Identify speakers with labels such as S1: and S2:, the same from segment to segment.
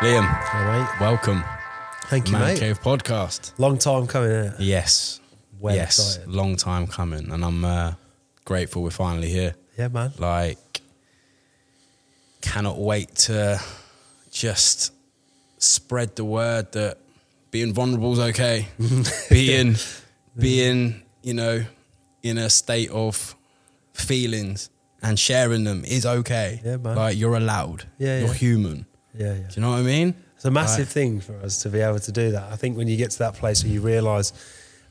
S1: Liam,
S2: Yeah,
S1: welcome.
S2: Thank you,
S1: Man
S2: mate.
S1: Cave Podcast.
S2: Long time coming. Innit?
S1: Yes.
S2: Well
S1: yes.
S2: excited.
S1: Long time coming. And I'm uh, grateful we're finally here.
S2: Yeah, man.
S1: Like, cannot wait to just spread the word that being vulnerable is okay. being, being, you know, in a state of feelings and sharing them is okay.
S2: Yeah, man.
S1: Like, you're allowed.
S2: Yeah,
S1: You're
S2: yeah.
S1: human.
S2: Yeah, yeah.
S1: Do you know what I mean?
S2: It's a massive
S1: Like-
S2: thing for us to be able to do that. I think when you get to that place where you realise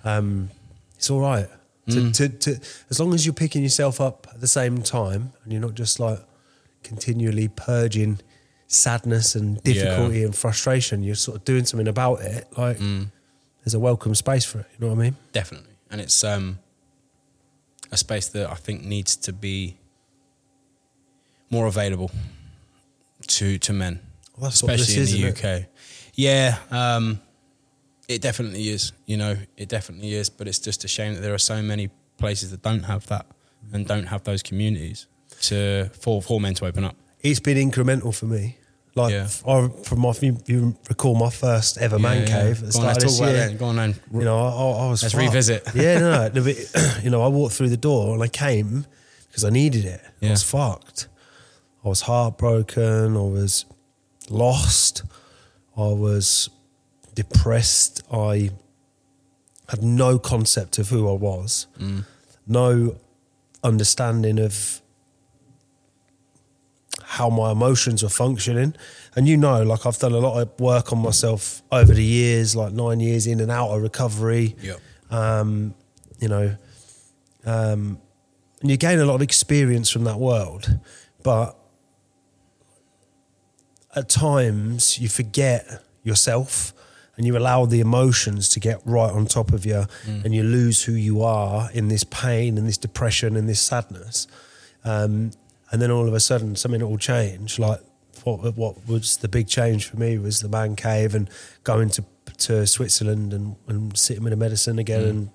S2: um, it's all right. To,
S1: Mm.
S2: to, to, as long as you're picking yourself up at the same time and you're not just like continually purging sadness and difficulty and frustration, you're sort of doing something about it. Like
S1: Mm.
S2: there's a welcome space for it. You know what I mean?
S1: Definitely. And it's um, a space that I think needs to be more available to to men,
S2: Well, that's what this
S1: especially
S2: is,
S1: in the
S2: isn't it?
S1: UK. Yeah, um, it definitely is. You know, it definitely is. But it's just a shame that there are so many places that don't have that and don't have those communities to for for men to open up.
S2: It's been incremental for me. Like
S1: Yeah.
S2: I, from my, you, you recall my first ever man
S1: Yeah, yeah.
S2: cave. at the
S1: Go on, let's
S2: start of
S1: talk
S2: this year.
S1: Go on then.
S2: You know, I, I, I was.
S1: Let's
S2: fucked.
S1: revisit.
S2: Yeah, no, no, but, you know, I walked through the door and I came because I needed it. I was fucked. I was heartbroken. I was lost. I was depressed. I had no concept of who I was.
S1: Mm.
S2: No understanding of how my emotions were functioning. And you know, like I've done a lot of work on myself over the years, like nine years in and out of recovery.
S1: Yep.
S2: Um, you know, um, and you gain a lot of experience from that world, but at times you forget yourself and you allow the emotions to get right on top of you and you lose who you are in this pain and this depression and this sadness. Um, and then all of a sudden something will change. Like what, what was the big change for me was the man cave and going to, to Switzerland and, and sitting with the medicine again. And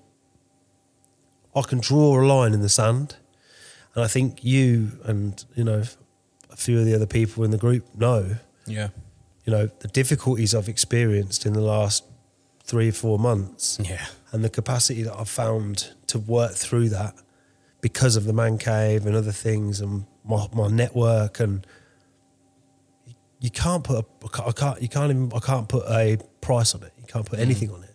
S2: I can draw a line in the sand. And I think you and, you know, a few of the other people in the group know
S1: Yeah.
S2: you know, the difficulties I've experienced in the last three or four months
S1: Yeah.
S2: and the capacity that I've found to work through that because of the man cave and other things and my, my network and you can't put a, I can't you can't even I can't put a price on it. You can't put anything on it.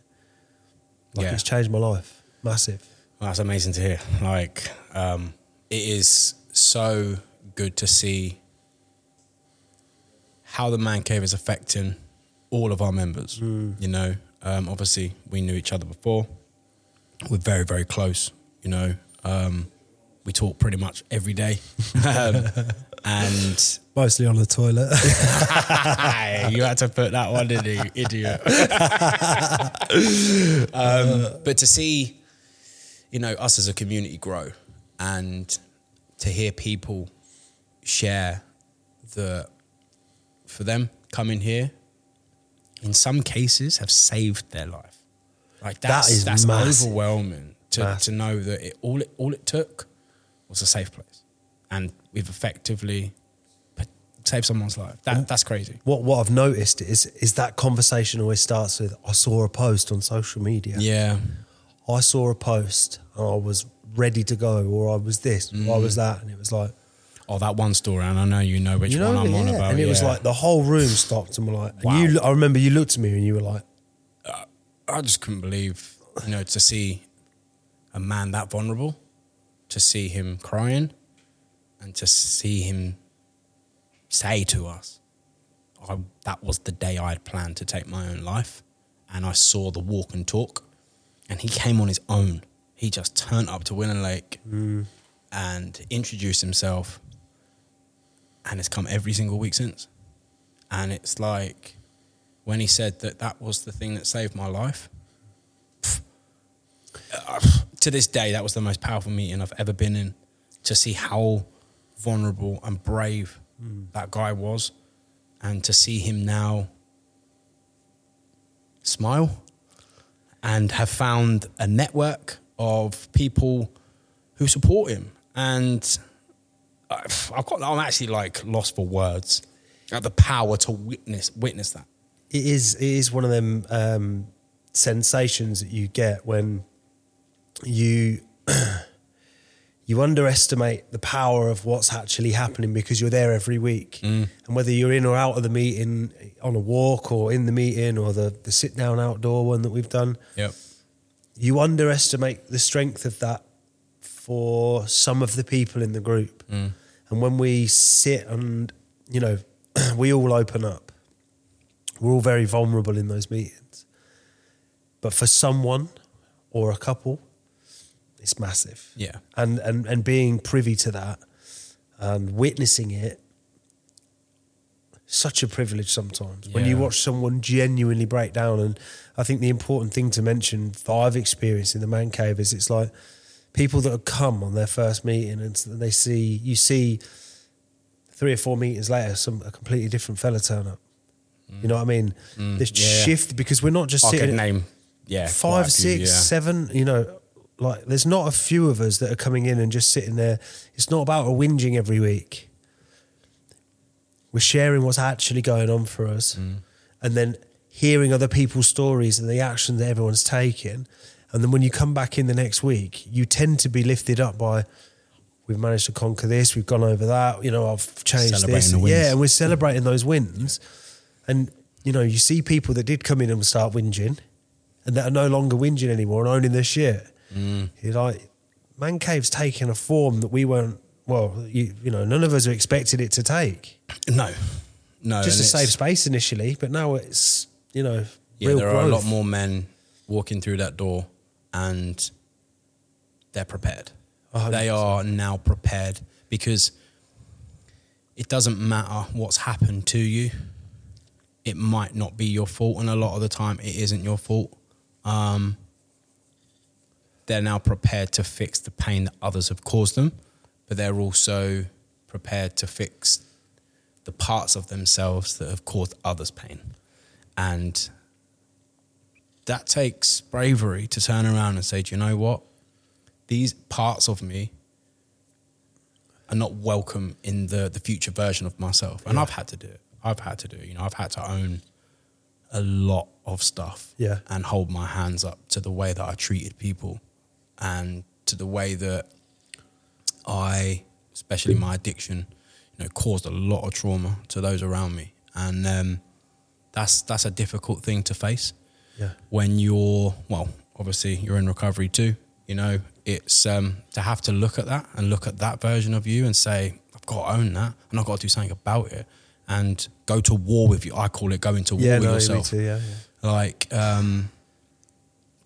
S2: Like
S1: Yeah.
S2: it's changed my life. Massive.
S1: Well, that's amazing to hear. Like, um, it is so good to see how the man cave is affecting all of our members. You know, um, obviously we knew each other before. We're very, very close. You know, um, we talk pretty much every day, um, and
S2: Mostly on the toilet.
S1: you had to put that one in, you idiot. um, but to see, you know, us as a community grow and to hear people share the, for them coming here, in some cases have saved their life. Like that's,
S2: is
S1: that's
S2: massive.
S1: overwhelming to, to know that it, all it all it took was a safe place, and we've effectively saved someone's life. That that's crazy.
S2: what what I've noticed is is that conversation always starts with I saw a post on social media.
S1: Yeah,
S2: I saw a post and I was ready to go, or I was this, or I was mm. that, and it was like,
S1: Oh, that one story, and I know you know which
S2: you know,
S1: one I'm on about.
S2: and it was like the whole room stopped, and we're like, and
S1: Wow.
S2: you, I remember you looked at me and you were like,
S1: I just couldn't believe, you know, to see a man that vulnerable, to see him crying, and to see him say to us, I, "That was the day I had planned to take my own life," and I saw the walk and talk, and he came on his own. He just turned up to Winner Lake mm. and introduced himself, and it's come every single week since. And it's like when he said that that was the thing that saved my life. pff, uh, to this day, that was the most powerful meeting I've ever been in. To see how vulnerable and brave that guy was, and to see him now smile and have found a network of people who support him. And I've I've got, I'm actually like lost for words. have the power to witness witness that.
S2: it is it is one of them um, sensations that you get when you you underestimate the power of what's actually happening because you're there every week and whether you're in or out of the meeting on a walk or in the meeting or the, the sit down outdoor one that we've done
S1: Yep.
S2: you underestimate the strength of that for some of the people in the group. And when we sit and, you know, we all open up, we're all very vulnerable in those meetings. But for someone or a couple, it's massive.
S1: Yeah.
S2: And, and, and being privy to that and witnessing it, such a privilege sometimes when you watch someone genuinely break down. And I think the important thing to mention that I've experienced in the man cave is it's like people that have come on their first meeting and they see you see three or four meetings later some a completely different fella turn up. You know what I mean? This
S1: yeah.
S2: shift because we're not just
S1: I
S2: sitting
S1: name yeah
S2: five,
S1: few,
S2: six,
S1: yeah.
S2: seven. You know, like there's not a few of us that are coming in and just sitting there. It's not about a whinging every week. We're sharing what's actually going on for us,
S1: Mm.
S2: and then hearing other people's stories and the action that everyone's taking. And then when you come back in the next week, you tend to be lifted up by. We've managed to conquer this. We've gone over that. You know, I've changed this.
S1: the wins.
S2: Yeah, and we're celebrating those wins. And you know, you see people that did come in and start whinging, and that are no longer whinging anymore and owning their shit.
S1: Mm.
S2: You're like, man cave's taking a form that we weren't. Well, you, you know, none of us expected it to take.
S1: No, no.
S2: Just to
S1: and
S2: save space initially, but now it's you know,
S1: Yeah,
S2: real
S1: there
S2: growth.
S1: are a lot more men walking through that door, and they're prepared. They are now prepared because it doesn't matter what's happened to you. It might not be your fault, and a lot of the time, it isn't your fault. Um, they're now prepared to fix the pain that others have caused them, but they're also prepared to fix the parts of themselves that have caused others pain. And that takes bravery to turn around and say, do you know what? These parts of me are not welcome in the, the future version of myself. And I've had to do it. I've had to do it. You know, I've had to own a lot of stuff
S2: Yeah.
S1: and hold my hands up to the way that I treated people and to the way that I, especially my addiction, you know, caused a lot of trauma to those around me. And um, that's that's a difficult thing to face
S2: Yeah.
S1: when you're well, obviously you're in recovery too. You know, it's um, to have to look at that and look at that version of you and say, I've got to own that and I've got to do something about it and go to war with you. I call it going to war
S2: Yeah,
S1: with
S2: no,
S1: yourself.
S2: too. Yeah, yeah.
S1: Like, um,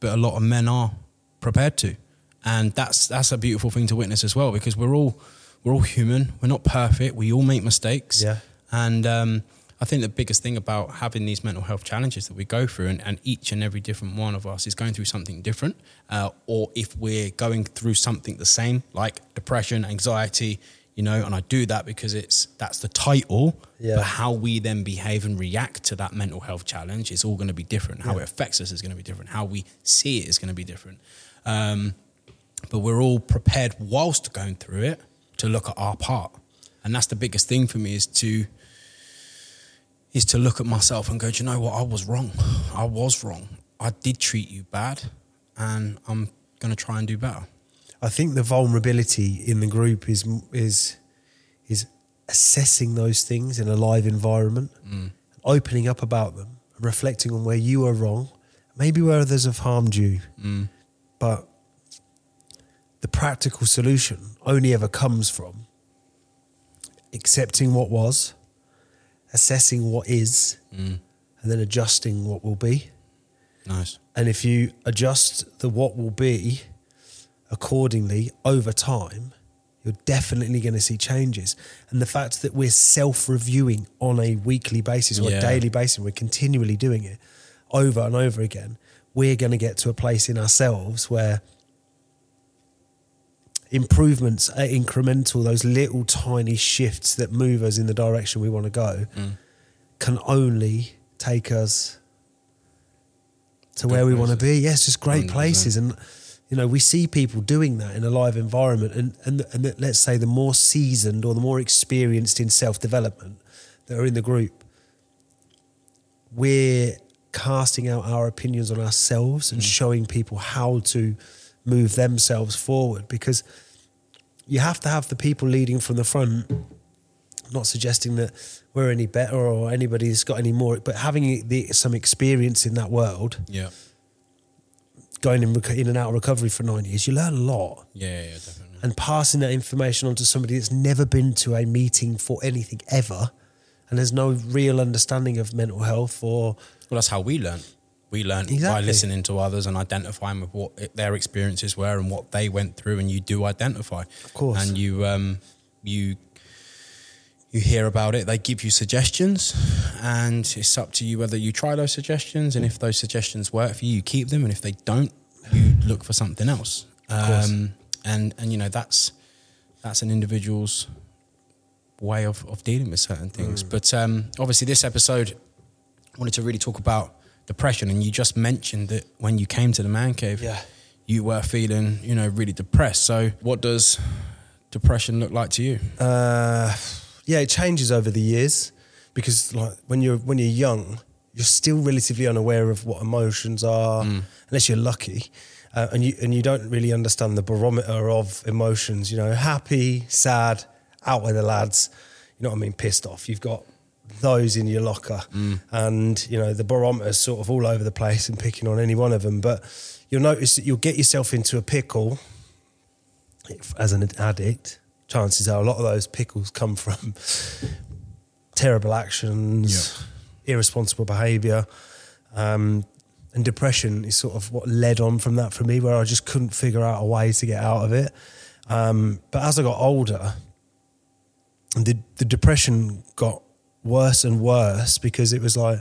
S1: but a lot of men are prepared to, and that's that's a beautiful thing to witness as well because we're all we're all human. We're not perfect. We all make mistakes.
S2: Yeah.
S1: And um, I think the biggest thing about having these mental health challenges that we go through, and, and each and every different one of us is going through something different, uh, or if we're going through something the same, like depression, anxiety, you know, and I do that because it's that's the title,
S2: Yeah.
S1: but how we then behave and react to that mental health challenge is all going to be different. How
S2: Yeah.
S1: it affects us is going to be different. How we see it is going to be different. Um, but we're all prepared whilst going through it to look at our part, and that's the biggest thing for me is to is to look at myself and go, do you know what? I was wrong. I was wrong. I did treat you bad, and I'm going to try and do better.
S2: I think the vulnerability in the group is is is assessing those things in a live environment, mm. opening up about them, reflecting on where you are wrong, maybe where others have harmed you, mm. but the practical solution only ever comes from accepting what was, assessing what is, mm. and then adjusting what will be.
S1: Nice.
S2: And if you adjust the what will be accordingly over time, you're definitely going to see changes. And the fact that we're self reviewing on a weekly basis or
S1: Yeah.
S2: a daily basis, we're continually doing it over and over again, we're going to get to a place in ourselves where improvements are incremental, those little tiny shifts that move us in the direction we want to go, can only take us to where we want to be. Yes, just great
S1: 100%.
S2: places, and you know we see people doing that in a live environment, and and and let's say the more seasoned or the more experienced in self development, that are in the group, we're casting out our opinions on ourselves and showing people how to move themselves forward. Because you have to have the people leading from the front not suggesting that we're any better or anybody's got any more but having the, some experience in that world
S1: Yeah.
S2: going in, reco- in and out of recovery for nine years you learn a lot
S1: Yeah, yeah, definitely.
S2: and passing that information on to somebody that's never been to a meeting for anything ever and there's no real understanding of mental health or
S1: Well, that's how we learn. We learn by listening to others and identifying with what it, their experiences were and what they went through, and you do identify. Of
S2: course.
S1: And you, um, you, you hear about it. They give you suggestions, and it's up to you whether you try those suggestions. And if those suggestions work for you, you keep them. And if they don't, you look for something else. Um, and and you know that's that's an individual's way of, of dealing with certain things.
S2: Mm.
S1: But um, obviously, this episode I wanted to really talk about depression, and you just mentioned that when you came to the man cave,
S2: Yeah.
S1: you were feeling, you know, really depressed. So, what does depression look like to you?
S2: uh, yeah, it changes over the years because like when you're when you're young, you're still relatively unaware of what emotions are, unless you're lucky, uh, and you and you don't really understand the barometer of emotions. You know, happy, sad, out with the lads. You know what I mean? Pissed off. You've got those in your locker, and you know the barometer's sort of all over the place and picking on any one of them. But you'll notice that you'll get yourself into a pickle. If, as an addict, chances are a lot of those pickles come from terrible actions, irresponsible behaviour, um, and depression is sort of what led on from that for me, where I just couldn't figure out a way to get out of it. Um, but as I got older, the the depression got worse and worse because it was like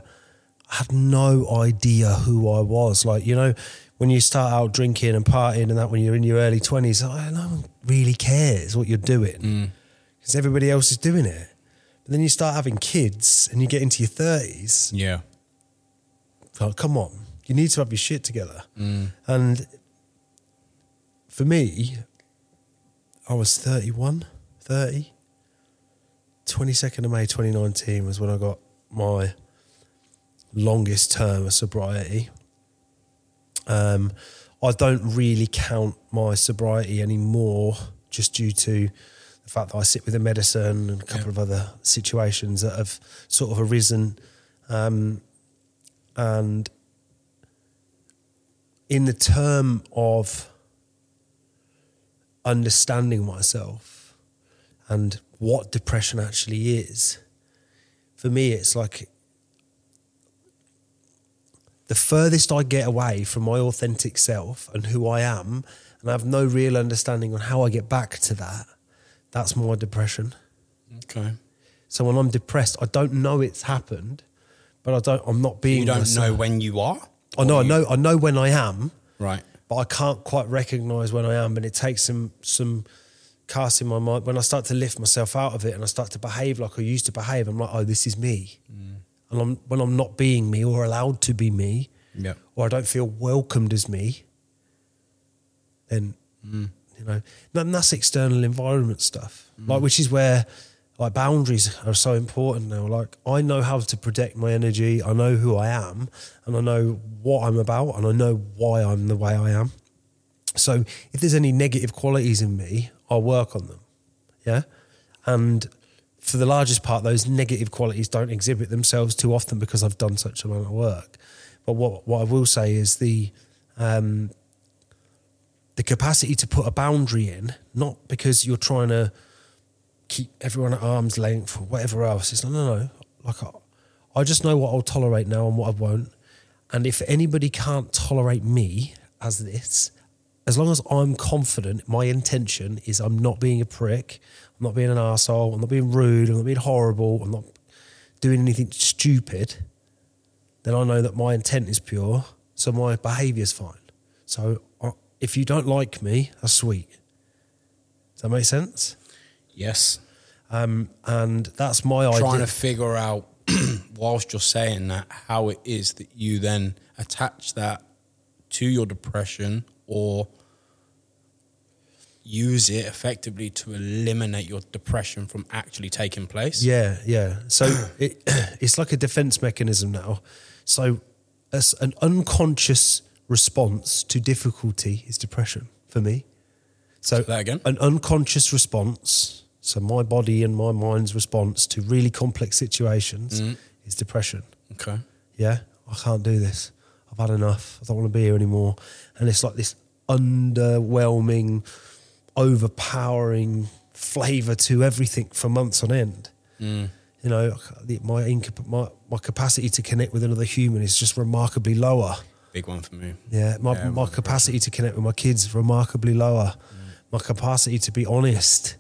S2: I had no idea who I was. Like, you know, when you start out drinking and partying and that when you're in your early 20s, like, oh, no one really cares what you're doing mm. because everybody else is doing it. But then you start having kids and you get into your 30s,
S1: Yeah.
S2: like, come on, you need to have your shit together. Mm. And for me, I was 31, 30. 22nd of May 2019 was when I got my longest term of sobriety. Um, I don't really count my sobriety anymore just due to the fact that I sit with a medicine and a couple
S1: Yeah.
S2: of other situations that have sort of arisen. Um, and in the term of understanding myself and what depression actually is, for me, it's like the furthest I get away from my authentic self and who I am, and I have no real understanding on how I get back to that, that's my depression.
S1: Okay.
S2: So when I'm depressed, I don't know it's happened, but I don't. I'm not being.
S1: You don't
S2: myself.
S1: know when you are.
S2: I know. I
S1: you-
S2: know. I know when I am,
S1: Right.
S2: but I can't quite recognise when I am, and it takes some some casting my mind. When I start to lift myself out of it, and I start to behave like I used to behave, I'm like, oh, this is me. Mm. And I'm, when I'm not being me or allowed to be me,
S1: Yeah.
S2: or I don't feel welcomed as me, then mm. you know, and that's external environment stuff. Mm. Like, which is where like boundaries are so important now. Like, I know how to protect my energy. I know who I am, and I know what I'm about, and I know why I'm the way I am. So, if there's any negative qualities in me, Work on them. Yeah, and for the largest part, those negative qualities don't exhibit themselves too often because I've done such a amount of work. But what what I will say is the um, the capacity to put a boundary in, not because you're trying to keep everyone at arm's length or whatever else. It's no, no, no. Like I, I just know what I'll tolerate now and what I won't. And if anybody can't tolerate me as this, as long as I'm confident, my intention is I'm not being a prick, I'm not being an asshole, I'm not being rude, I'm not being horrible, I'm not doing anything stupid, then I know that my intent is pure, so my behaviour is fine. So I, if you don't like me, that's sweet. Does that make sense?
S1: Yes.
S2: Um, and that's my idea.
S1: Trying to figure out whilst you're saying that how it is that you then attach that to your depression or use it effectively to eliminate your depression from actually taking place.
S2: Yeah, yeah. So it, it's like a defense mechanism now. So as an unconscious response to difficulty is depression for me. So
S1: that again?
S2: an unconscious response. So my body and my mind's response to really complex situations
S1: Mm-hmm.
S2: is depression.
S1: Okay.
S2: Yeah, I can't do this. I've had enough. I don't want to be here anymore. And it's like this underwhelming, overpowering flavour to everything for months on end.
S1: Mm.
S2: You know, my, incap- my my capacity to connect with another human is just remarkably lower.
S1: Big one for me.
S2: Yeah, my,
S1: Yeah,
S2: my capacity to connect with my kids remarkably lower. Mm. My capacity to be honest.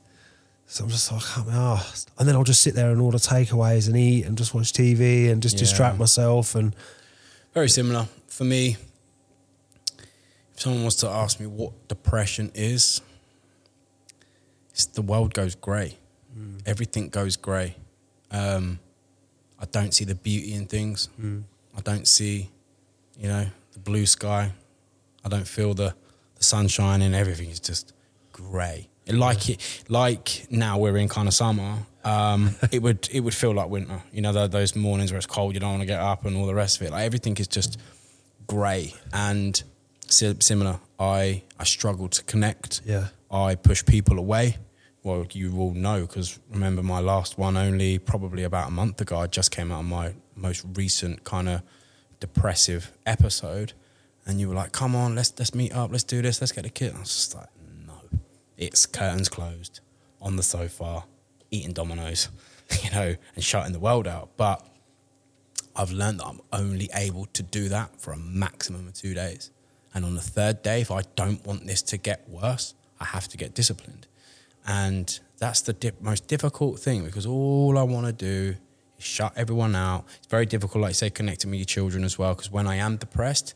S2: So I'm just like, I can't. And then I'll just sit there and order takeaways and eat and just watch TV and just
S1: Yeah.
S2: distract myself. And
S1: Very similar. For me, if someone was to ask me what depression is, it's the world goes grey. Everything goes grey. Um, I don't see the beauty in things. I don't see, you know, the blue sky. I don't feel the, the sunshine and everything is just grey. Like it, like now we're in kind of summer. Um, it would it would feel like winter. You know, tho- those mornings where it's cold, you don't want to get up, and all the rest of it. Like everything is just grey and similar. I I struggle to connect.
S2: Yeah.
S1: I push people away. Well, you all know because remember my last one only probably about a month ago. I just came out of my most recent kind of depressive episode, and you were like, "Come on, let's let's meet up, let's do this, let's get a kid." I was just like, "No, it's curtains closed on the sofa, eating Domino's, you know, and shutting the world out." But I've learned that I'm only able to do that for a maximum of two days. And on the third day, if I don't want this to get worse, I have to get disciplined. And that's the dip, most difficult thing because all I want to do is shut everyone out. It's very difficult, like you say, connecting with your children as well. Because when I am depressed,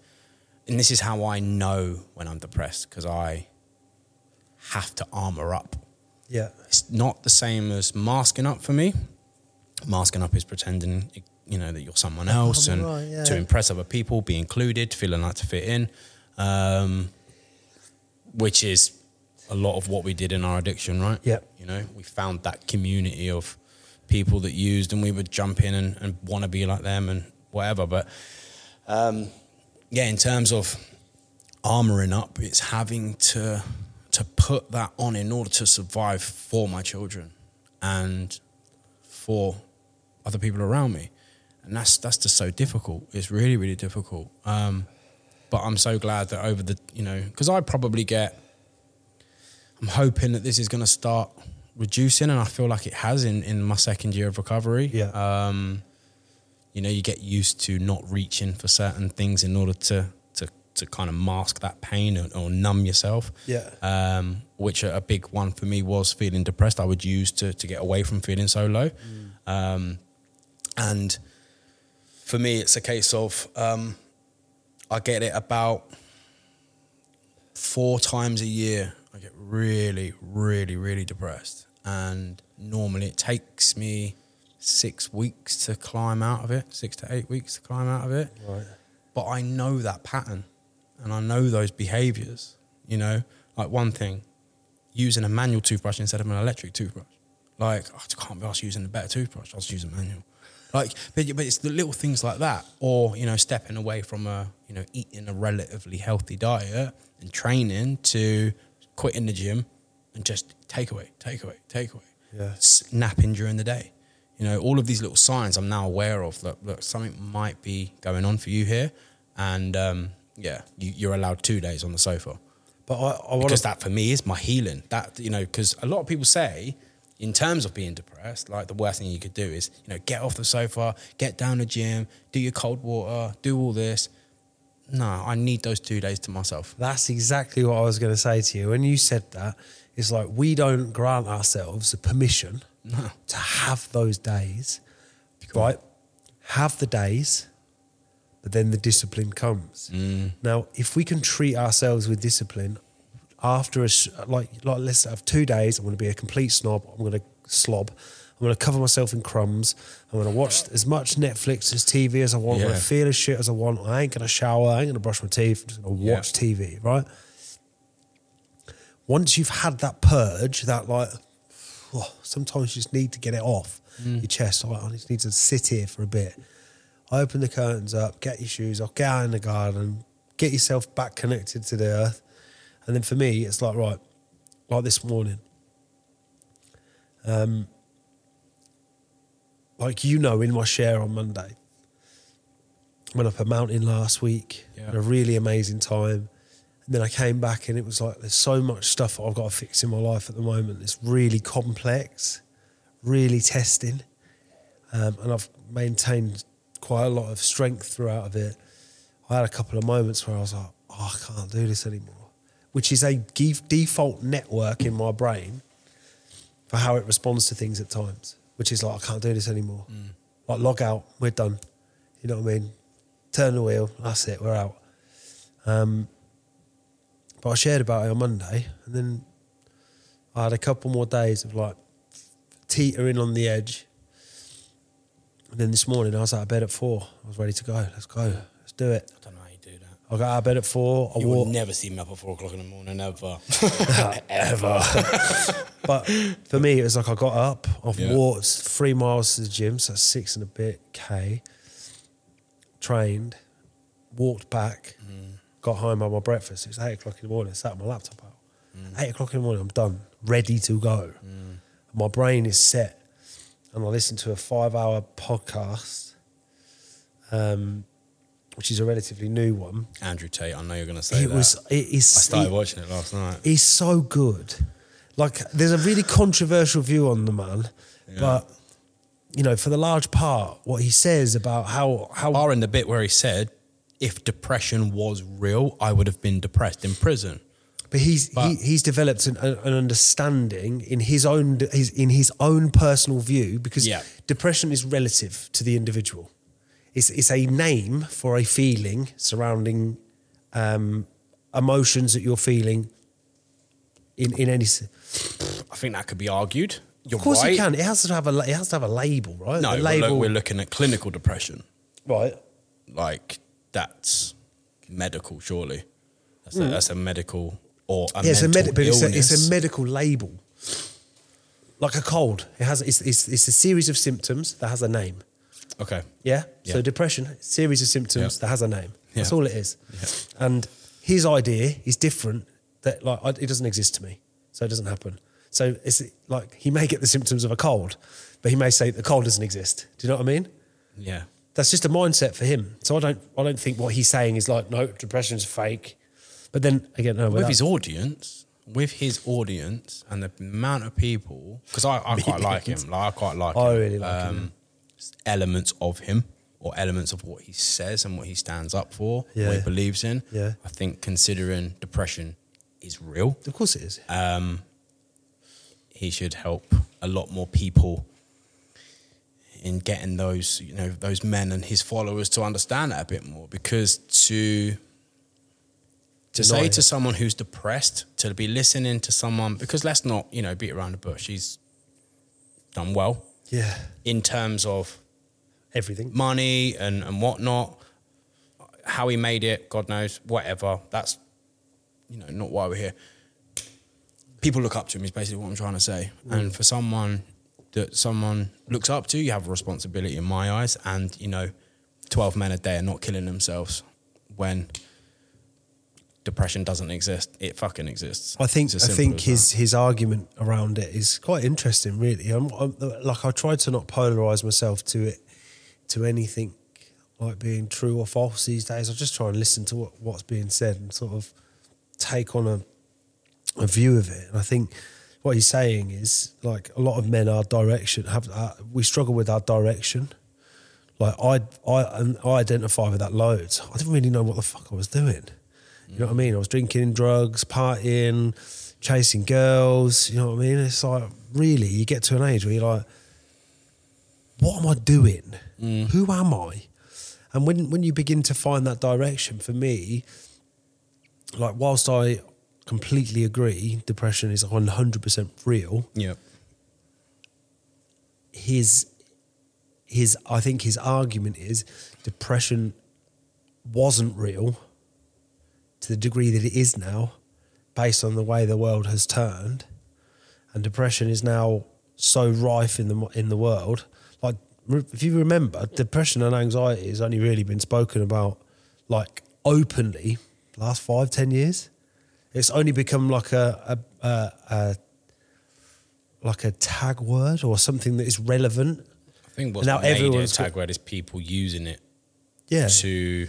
S1: and this is how I know when I'm depressed, because I have to armor up
S2: yeah,
S1: it's not the same as masking up for me. Masking up is pretending, you know, that you're someone oh, else and
S2: right, yeah.
S1: to impress other people, be included, feeling like to fit in, um, which is a lot of what we did in our addiction, right?
S2: Yeah.
S1: You know, we found that community of people that used, and we would jump in and, and want to be like them and whatever. But um, yeah, in terms of armoring up, it's having to to put that on in order to survive for my children and for other people around me, and that's that's just so difficult. It's really really difficult. Um, but I'm so glad that over the you know because I probably get. I'm hoping that this is going to start reducing, and I feel like it has in in my second year of recovery.
S2: Yeah.
S1: Um, you know, you get used to not reaching for certain things in order to to to kind of mask that pain or, or numb yourself.
S2: Yeah.
S1: Um, which a, a big one for me was feeling depressed. I would use to to get away from feeling so low. Um, and for me, it's a case of um, I get it about four times a year. I get really, really, really depressed, and normally it takes me six weeks to climb out of it, six to eight weeks to climb out of it.
S2: Right.
S1: But I know that pattern, and I know those behaviors. You know, like one thing, using a manual toothbrush instead of an electric toothbrush. Like I can't be asked using a better toothbrush. I'll just use a manual. Like, but, but it's the little things like that, or you know, stepping away from a you know eating a relatively healthy diet and training to quitting the gym and just take away, take away, take away.
S2: Yeah.
S1: Napping during the day. You know, all of these little signs I'm now aware of that look, something might be going on for you here, and um, yeah, you, you're allowed two days on the sofa
S2: But I, I want
S1: because that for me is my healing. That you know, because a lot of people say, in terms of being depressed, like the worst thing you could do is you know get off the sofa, get down the gym, do your cold water, do all this. No, I need those two days to myself.
S2: That's exactly what I was going to say to you. When you said that, it's like we don't grant ourselves the permission
S1: No.
S2: to have those days, right? Have the days, but then the discipline comes. Mm. Now, if we can treat ourselves with discipline after a sh- like like let's have two days, I'm going to be a complete snob. I'm going to slob. I'm going to cover myself in crumbs. I'm going to watch as much Netflix as TV as I want. I'm going
S1: Yeah.
S2: to feel as shit as I want. I ain't going to shower. I ain't going to brush my teeth. I'm just going to
S1: Yeah.
S2: watch TV, right? once you've had that purge, that like, oh, sometimes you just need to get it off mm. your chest. Like, I just need to sit here for a bit. I open the curtains up, get your shoes off, get out in the garden, get yourself back connected to the earth. And then for me, it's like, right, like this morning. Um, like you know, in my share on Monday, went up a mountain last week,
S1: Yeah.
S2: had a really amazing time. And then I came back and it was like, there's so much stuff I've got to fix in my life at the moment. It's really complex, really testing. Um, and I've maintained quite a lot of strength throughout of it. I had a couple of moments where I was like, oh, I can't do this anymore, which is a default network in my brain for how it responds to things at times, which is like, I can't do this anymore. Like, log out, we're done. You know what I mean? Turn the wheel, that's it, we're out. Um, but I shared about it on Monday, and then I had a couple more days of like teetering on the edge. And then this morning, I was out of bed at four. I was ready to go. Let's go. Let's do it.
S1: I don't
S2: I got out of bed at four. I
S1: You will
S2: walked.
S1: never see me up at four o'clock in the morning, ever.
S2: ever. but for me, it was like I got up, I've
S1: Yeah.
S2: walked three miles to the gym, so six and a bit K, trained, walked back, mm. got home, had my breakfast. It was eight o'clock in the morning, sat on my laptop out. Mm. Eight o'clock in the morning, I'm done, ready to go. Mm. My brain is set. And I listened to a five hour podcast, um, which is a relatively new one.
S1: Andrew Tate, I know you're going to say
S2: It
S1: that.
S2: was, it is,
S1: I started
S2: it-
S1: watching it last night.
S2: he's so good. Like, there's a really controversial view on the man, but you know, for the large part, what he says about how how
S1: are in the bit where he said, if depression was real, I would have been depressed in prison.
S2: but he's
S1: but-
S2: he, he's developed an, an understanding in his own his in his own personal view because
S1: Yeah.
S2: depression is relative to the individual. It's it's a name for a feeling surrounding um, emotions that you're feeling in in any.
S1: I think that could be argued. You're
S2: Of course,
S1: right.
S2: you can. It has to have a it has to have a label, right?
S1: No, we're,
S2: label,
S1: look, we're looking at clinical depression.
S2: right.
S1: Like, that's medical, surely. That's, a, that's a medical or a
S2: Hmm. Yeah, it's a, med- but it's a, it's a medical label, like a cold. It has it's, it's it's a series of symptoms that has a name.
S1: Okay.
S2: Yeah. So depression, series of symptoms
S1: Yeah.
S2: that has a name. That's all it is.
S1: Yeah.
S2: And his idea is different. That like I, it doesn't exist to me, so it doesn't happen. So it's like he may get the symptoms of a cold, but he may say the cold doesn't exist. Do you know what I mean?
S1: Yeah.
S2: That's just a mindset for him. So I don't I don't think what he's saying is like no depression's fake. But then again, no,
S1: With his audience, with his audience and the amount of people, because I, I quite like him. Like, I quite like
S2: I
S1: him.
S2: really like him.
S1: Um, Elements of him or elements of what he says and what he stands up for,
S2: Yeah.
S1: what he believes in.
S2: Yeah.
S1: I think considering depression is real,
S2: of course it is.
S1: um, he should help a lot more people in getting those you know those men and his followers to understand that a bit more because to to say
S2: it.
S1: to someone who's depressed to be listening to someone because let's not you know beat around the bush he's done well
S2: Yeah.
S1: in terms of
S2: Everything.
S1: money and, and whatnot. How he made it, God knows, whatever. That's, you know, not why we're here. People look up to him, is basically what I'm trying to say. Mm. And for someone that someone looks up to, you have a responsibility in my eyes. And, you know, 12 men a day are not killing themselves when depression doesn't exist. It fucking exists.
S2: I think I think his his argument around it is quite interesting. Really, I'm, I'm, like I try to not polarize myself to it to anything like being true or false these days. I just try and listen to what, what's being said and sort of take on a a view of it. And I think what he's saying is like a lot of men are direction have uh, we struggle with our direction. Like I I I identify with that loads. I didn't really know what the fuck I was doing. You know what I mean? I was drinking drugs, partying, chasing girls. You know what I mean? It's like really, you get to an age where you're like, what am I doing? Mm. Who am I? And when when you begin to find that direction, for me, like whilst I completely agree, depression is 100% real.
S1: Yeah.
S2: His his I think his argument is depression wasn't real to the degree that it is now based on the way the world has turned, and depression is now so rife in the in the world. Like, if you remember, depression and anxiety has only really been spoken about like openly last five ten years. It's only become like a a, a, a like a tag word or something that is relevant.
S1: I think what's
S2: Now
S1: made it a
S2: everyone's
S1: tag word is people using it
S2: Yeah,
S1: to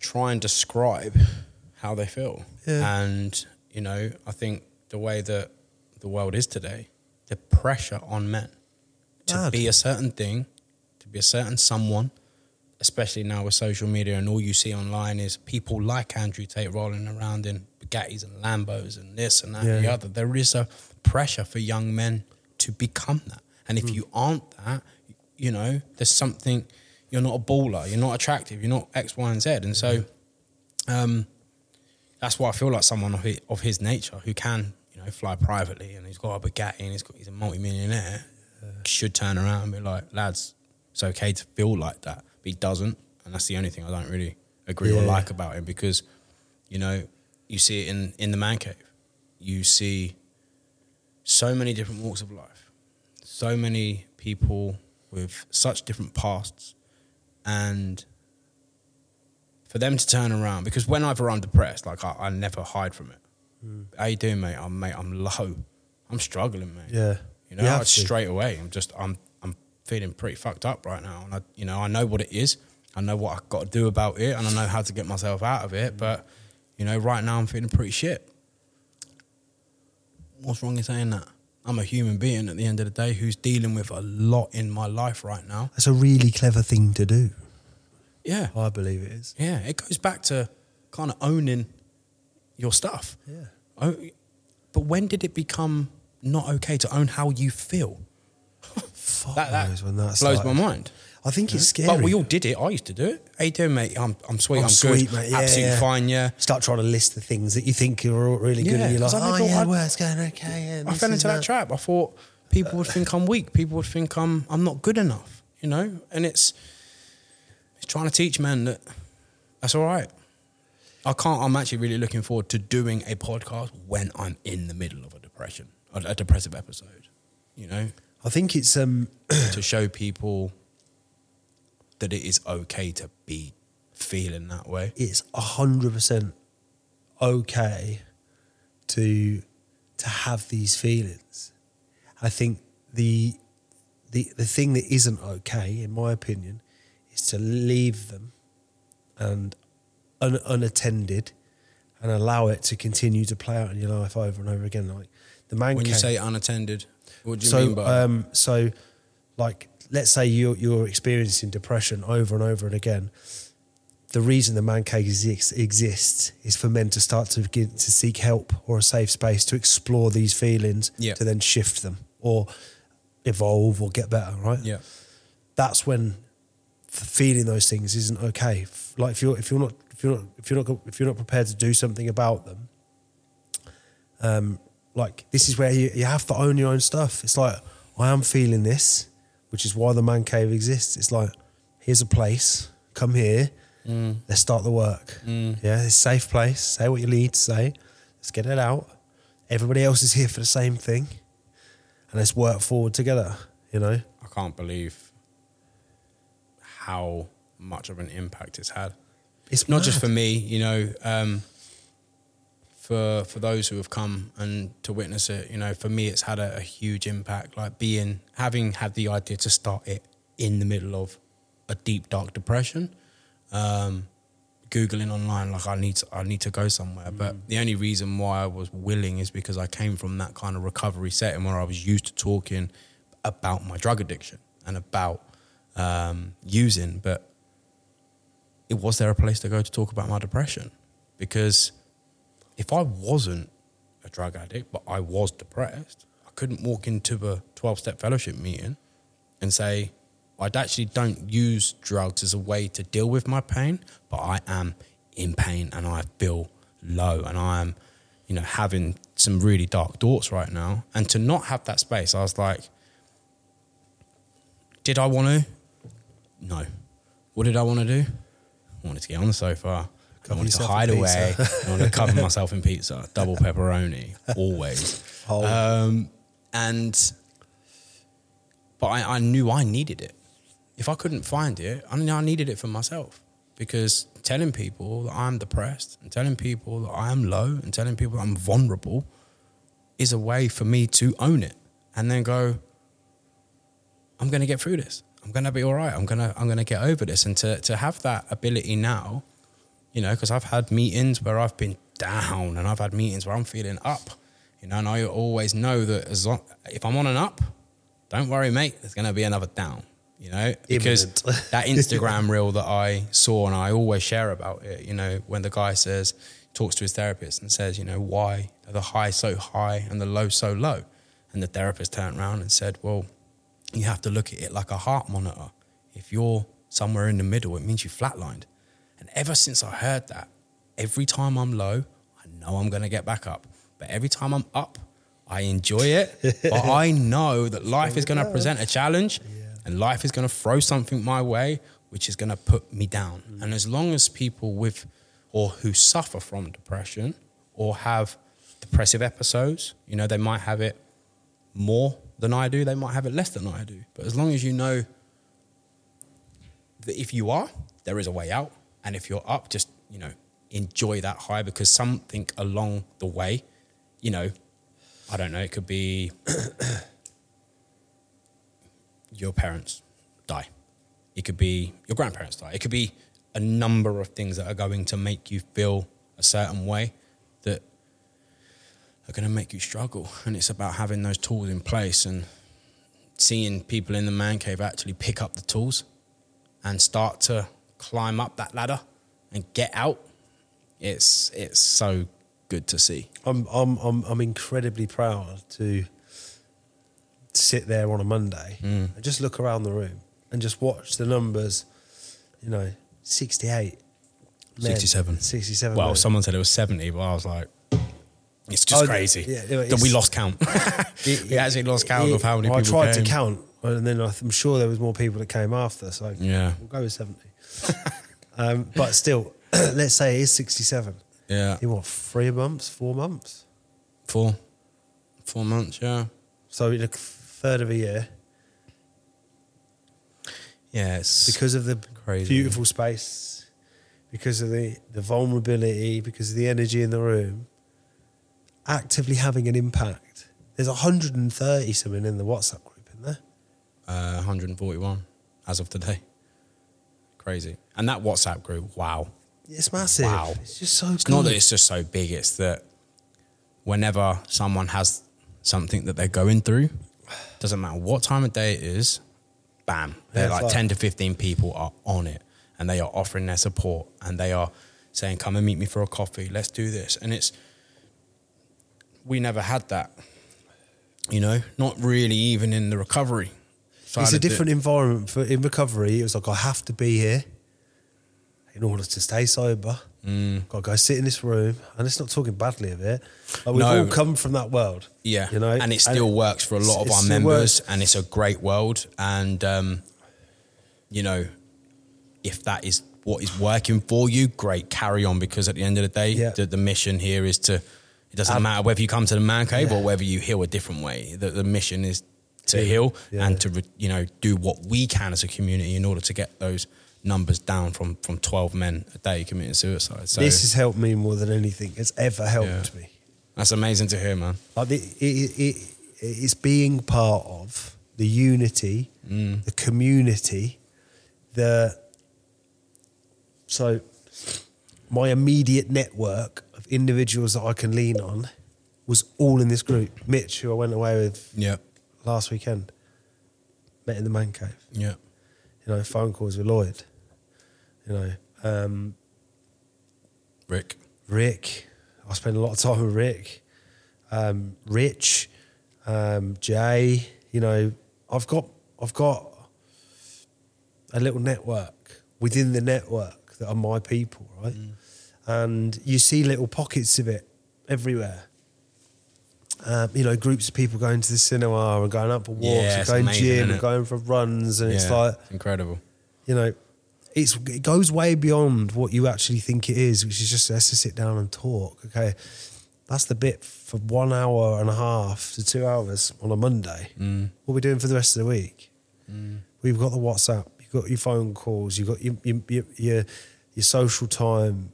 S1: try and describe how they feel.
S2: Yeah.
S1: And, you know, I think the way that the world is today, the pressure on men to
S2: Mad.
S1: be a certain thing, to be a certain someone, especially now with social media and all you see online is people like Andrew Tate rolling around in Bugattis and Lambos and this and that and the other. There is a pressure for young men to become that. And if
S2: Hmm.
S1: you aren't that, you know, there's something, you're not a baller, you're not attractive, you're not X, Y, and Z. And so um, that's why I feel like someone of his, of his nature who can, you know, fly privately and he's got a Bugatti and he's got he's a multi-millionaire should turn around and be like, lads, it's okay to feel like that. But he doesn't. And that's the only thing I don't really agree or like about him because, you know, you see it in, in the man cave. You see so many different walks of life, so many people with such different pasts. And for them to turn around, because whenever I'm depressed, like I, I never hide from it. How you doing, mate? I'm mate. I'm low. I'm struggling, mate.
S2: yeah.
S1: You know,
S2: You
S1: straight away. I'm just, I'm, I'm feeling pretty fucked up right now, and I, you know, I know what it is. I know what I've got to do about it, and I know how to get myself out of it. But, you know, right now I'm feeling pretty shit. What's wrong in saying that? I'm a human being at the end of the day who's dealing with a lot in my life right now.
S2: That's a really clever thing to do.
S1: Yeah,
S2: I believe it is.
S1: yeah. It goes back to kind of owning your stuff.
S2: Yeah.
S1: Oh, but when did it become not okay to own how you feel?
S2: Fuck
S1: That, that
S2: knows when that
S1: blows my mind.
S2: I think it's scary.
S1: But we all did it. I used to do it. How you doing, mate? I'm, I'm sweet.
S2: I'm
S1: I'm,
S2: sweet,
S1: good.
S2: mate. Yeah,
S1: Absolutely
S2: yeah.
S1: fine. Yeah.
S2: start trying to list the things that you think are really good,
S1: Yeah,
S2: and you're like,
S1: 'cause I
S2: oh
S1: never-
S2: yeah, well, it's going okay. Yeah,
S1: I fell into that trap. I thought people would think I'm weak. People would think I'm I'm not good enough. You know, and it's it's trying to teach men that that's all right. I can't. I'm actually really looking forward to doing a podcast when I'm in the middle of a depression, a, a depressive episode. You know,
S2: I think it's um,
S1: to show people that it is okay to be feeling that way.
S2: it's a hundred percent okay to to have these feelings. I think the the the thing that isn't okay, in my opinion, is to leave them and un, unattended and allow it to continue to play out in your life over and over again. Like the man.
S1: When you say unattended, what do you
S2: so,
S1: mean by
S2: um, so, like, let's say you're you're experiencing depression over and over and again. The reason the man cave exists, exists is for men to start to begin to seek help or a safe space to explore these feelings,
S1: Yeah.
S2: to then shift them or evolve or get better. Right?
S1: yeah,
S2: That's when feeling those things isn't okay. Like if you're if you're not if you're not if you're not if you're not prepared to do something about them, um, like this is where you, you have to own your own stuff. It's like I am feeling this, which is why the man cave exists. It's like here's a place, come here, let's start the work. Yeah, it's a safe place. Say what you need to say. Let's get it out. Everybody else is here for the same thing, and let's work forward together. You know,
S1: I can't believe how much of an impact it's had.
S2: it's
S1: Not just for me, you know, um, for for those who have come and to witness it. You know, for me, it's had a, a huge impact. Like being having had the idea to start it in the middle of a deep dark depression. Um, googling online like I need to I need to go somewhere but the only reason why I was willing is because I came from that kind of recovery setting where I was used to talking about my drug addiction and about um, using but it was there a place to go to talk about my depression because if I wasn't a drug addict but I was depressed I couldn't walk into a 12 step fellowship meeting and say I actually don't use drugs as a way to deal with my pain, but I am in pain and I feel low and I am, you know, having some really dark thoughts right now. And to not have that space, I was like, did I want to? No. What did I want to do? I wanted to get on the sofa, I want to hide away. I want to cover myself in pizza, double pepperoni, always. Um, and but I, I knew I needed it. If I couldn't find it, I knew I needed it for myself because telling people that I'm depressed and telling people that I am low and telling people I'm vulnerable is a way for me to own it and then go, I'm going to get through this. I'm going to be all right. I'm going to I'm going to get over this and to to have that ability now, you know, because I've had meetings where I've been down and I've had meetings where I'm feeling up, you know, and I always know that as long if I'm on an up, don't worry, mate. There's going to be another down, you know, because that Instagram reel that I saw and I always share about it, you know, when the guy says talks to his therapist and says, you know, why are the high so high and the low so low, and the therapist turned around and said, well you have to look at it like a heart monitor. If you're somewhere in the middle, it means you flatlined. And ever since I heard that, every time I'm low, I know I'm going to get back up. But every time I'm up, I enjoy it. but I know that life is going to present a challenge and life is going to throw something my way, which is going to put me down. Mm. And as long as people with or who suffer from depression or have depressive episodes, you know, they might have it more than I do, they might have it less than I do. But as long as you know that if you are, there is a way out. And if you're up, just, you know, enjoy that high because something along the way, you know, I don't know, it could be your parents die. It could be your grandparents die. It could be a number of things that are going to make you feel a certain way that are going to make you struggle. And it's about having those tools in place and seeing people in the man cave actually pick up the tools and start to climb up that ladder and get out. It's it's so good to see.
S2: I'm I'm I'm I'm incredibly proud to sit there on a Monday
S1: Mm.
S2: and just look around the room and just watch the numbers. You know, 68,
S1: 67.
S2: 67.
S1: Well,
S2: men.
S1: someone said it was 70, but I was like, it's just
S2: Oh,
S1: crazy
S2: yeah,
S1: that we lost count.
S2: It-
S1: we actually lost count of how many
S2: I
S1: people
S2: tried
S1: came.
S2: to count, and then I'm sure there was more people that came after. So
S1: Yeah.
S2: we'll go with 70. um, but still, let's say it is 67.
S1: Yeah,
S2: In what, three months, four months?
S1: four, four months. Yeah,
S2: So in a third of a year,
S1: yeah. It's
S2: because of the
S1: crazy.
S2: beautiful space, because of the, the vulnerability, because of the energy in the room, actively having an impact. There's 130 something in the WhatsApp group in there.
S1: uh, 141 as of today. Crazy. And that WhatsApp group, wow.
S2: It's massive.
S1: Wow.
S2: It's just so
S1: It's
S2: good.
S1: not that it's just so big, it's that whenever someone has something that they're going through, doesn't matter what time of day it is, bam, they're
S2: Yeah,
S1: like
S2: like-
S1: 10 to 15 people are on it and they are offering their support and they are saying, come and meet me for a coffee, let's do this. And it's, we never had that, you know, not really even in the recovery.
S2: It's a different environment for in recovery. It was like I have to be here in order to stay sober.
S1: Mm.
S2: Got to go sit in this room, and it's not talking badly of it. Like we've
S1: No.
S2: all come from that world.
S1: Yeah,
S2: you know,
S1: and it still works for a lot of our members,
S2: works.
S1: and it's a great world. And um, you know, if that is what is working for you, great, carry on. Because at the end of the day,
S2: Yeah.
S1: the, the mission here is to. It doesn't
S2: Um,
S1: matter whether you come to the man cave
S2: yeah.
S1: or whether you heal a different way. The, the mission is to
S2: Yeah.
S1: heal
S2: Yeah.
S1: and to you know do what we can as a community in order to get those numbers down from from twelve men a day committing suicide. So
S2: this has helped me more than anything has ever helped me.
S1: that's amazing to hear, man.
S2: Like the, it, it, it's being part of the unity,
S1: Mm.
S2: the community, the so my immediate network of individuals that I can lean on was all in this group. Mitch, who I went away with
S1: Yeah,
S2: last weekend, met in the man cave.
S1: yeah,
S2: You know, phone calls with Lloyd. You know, um,
S1: Rick.
S2: Rick. I spend a lot of time with Rick. Um, Rich, um, Jay. You know, I've got I've got a little network within the network that are my people, right? And you see little pockets of it everywhere. Um, you know, groups of people going to the cinema and going out for walks
S1: Yeah,
S2: and going
S1: amazing,
S2: gym and going for runs, and it's
S1: Yeah,
S2: like
S1: incredible.
S2: you know, it's it goes way beyond what you actually think it is, which is just let's just sit down and talk. Okay, that's the bit for one hour and a half to two hours on a Monday.
S1: Mm.
S2: What are we doing for the rest of the week? We've got the WhatsApp, you've got your phone calls, you've got your, your your your social time.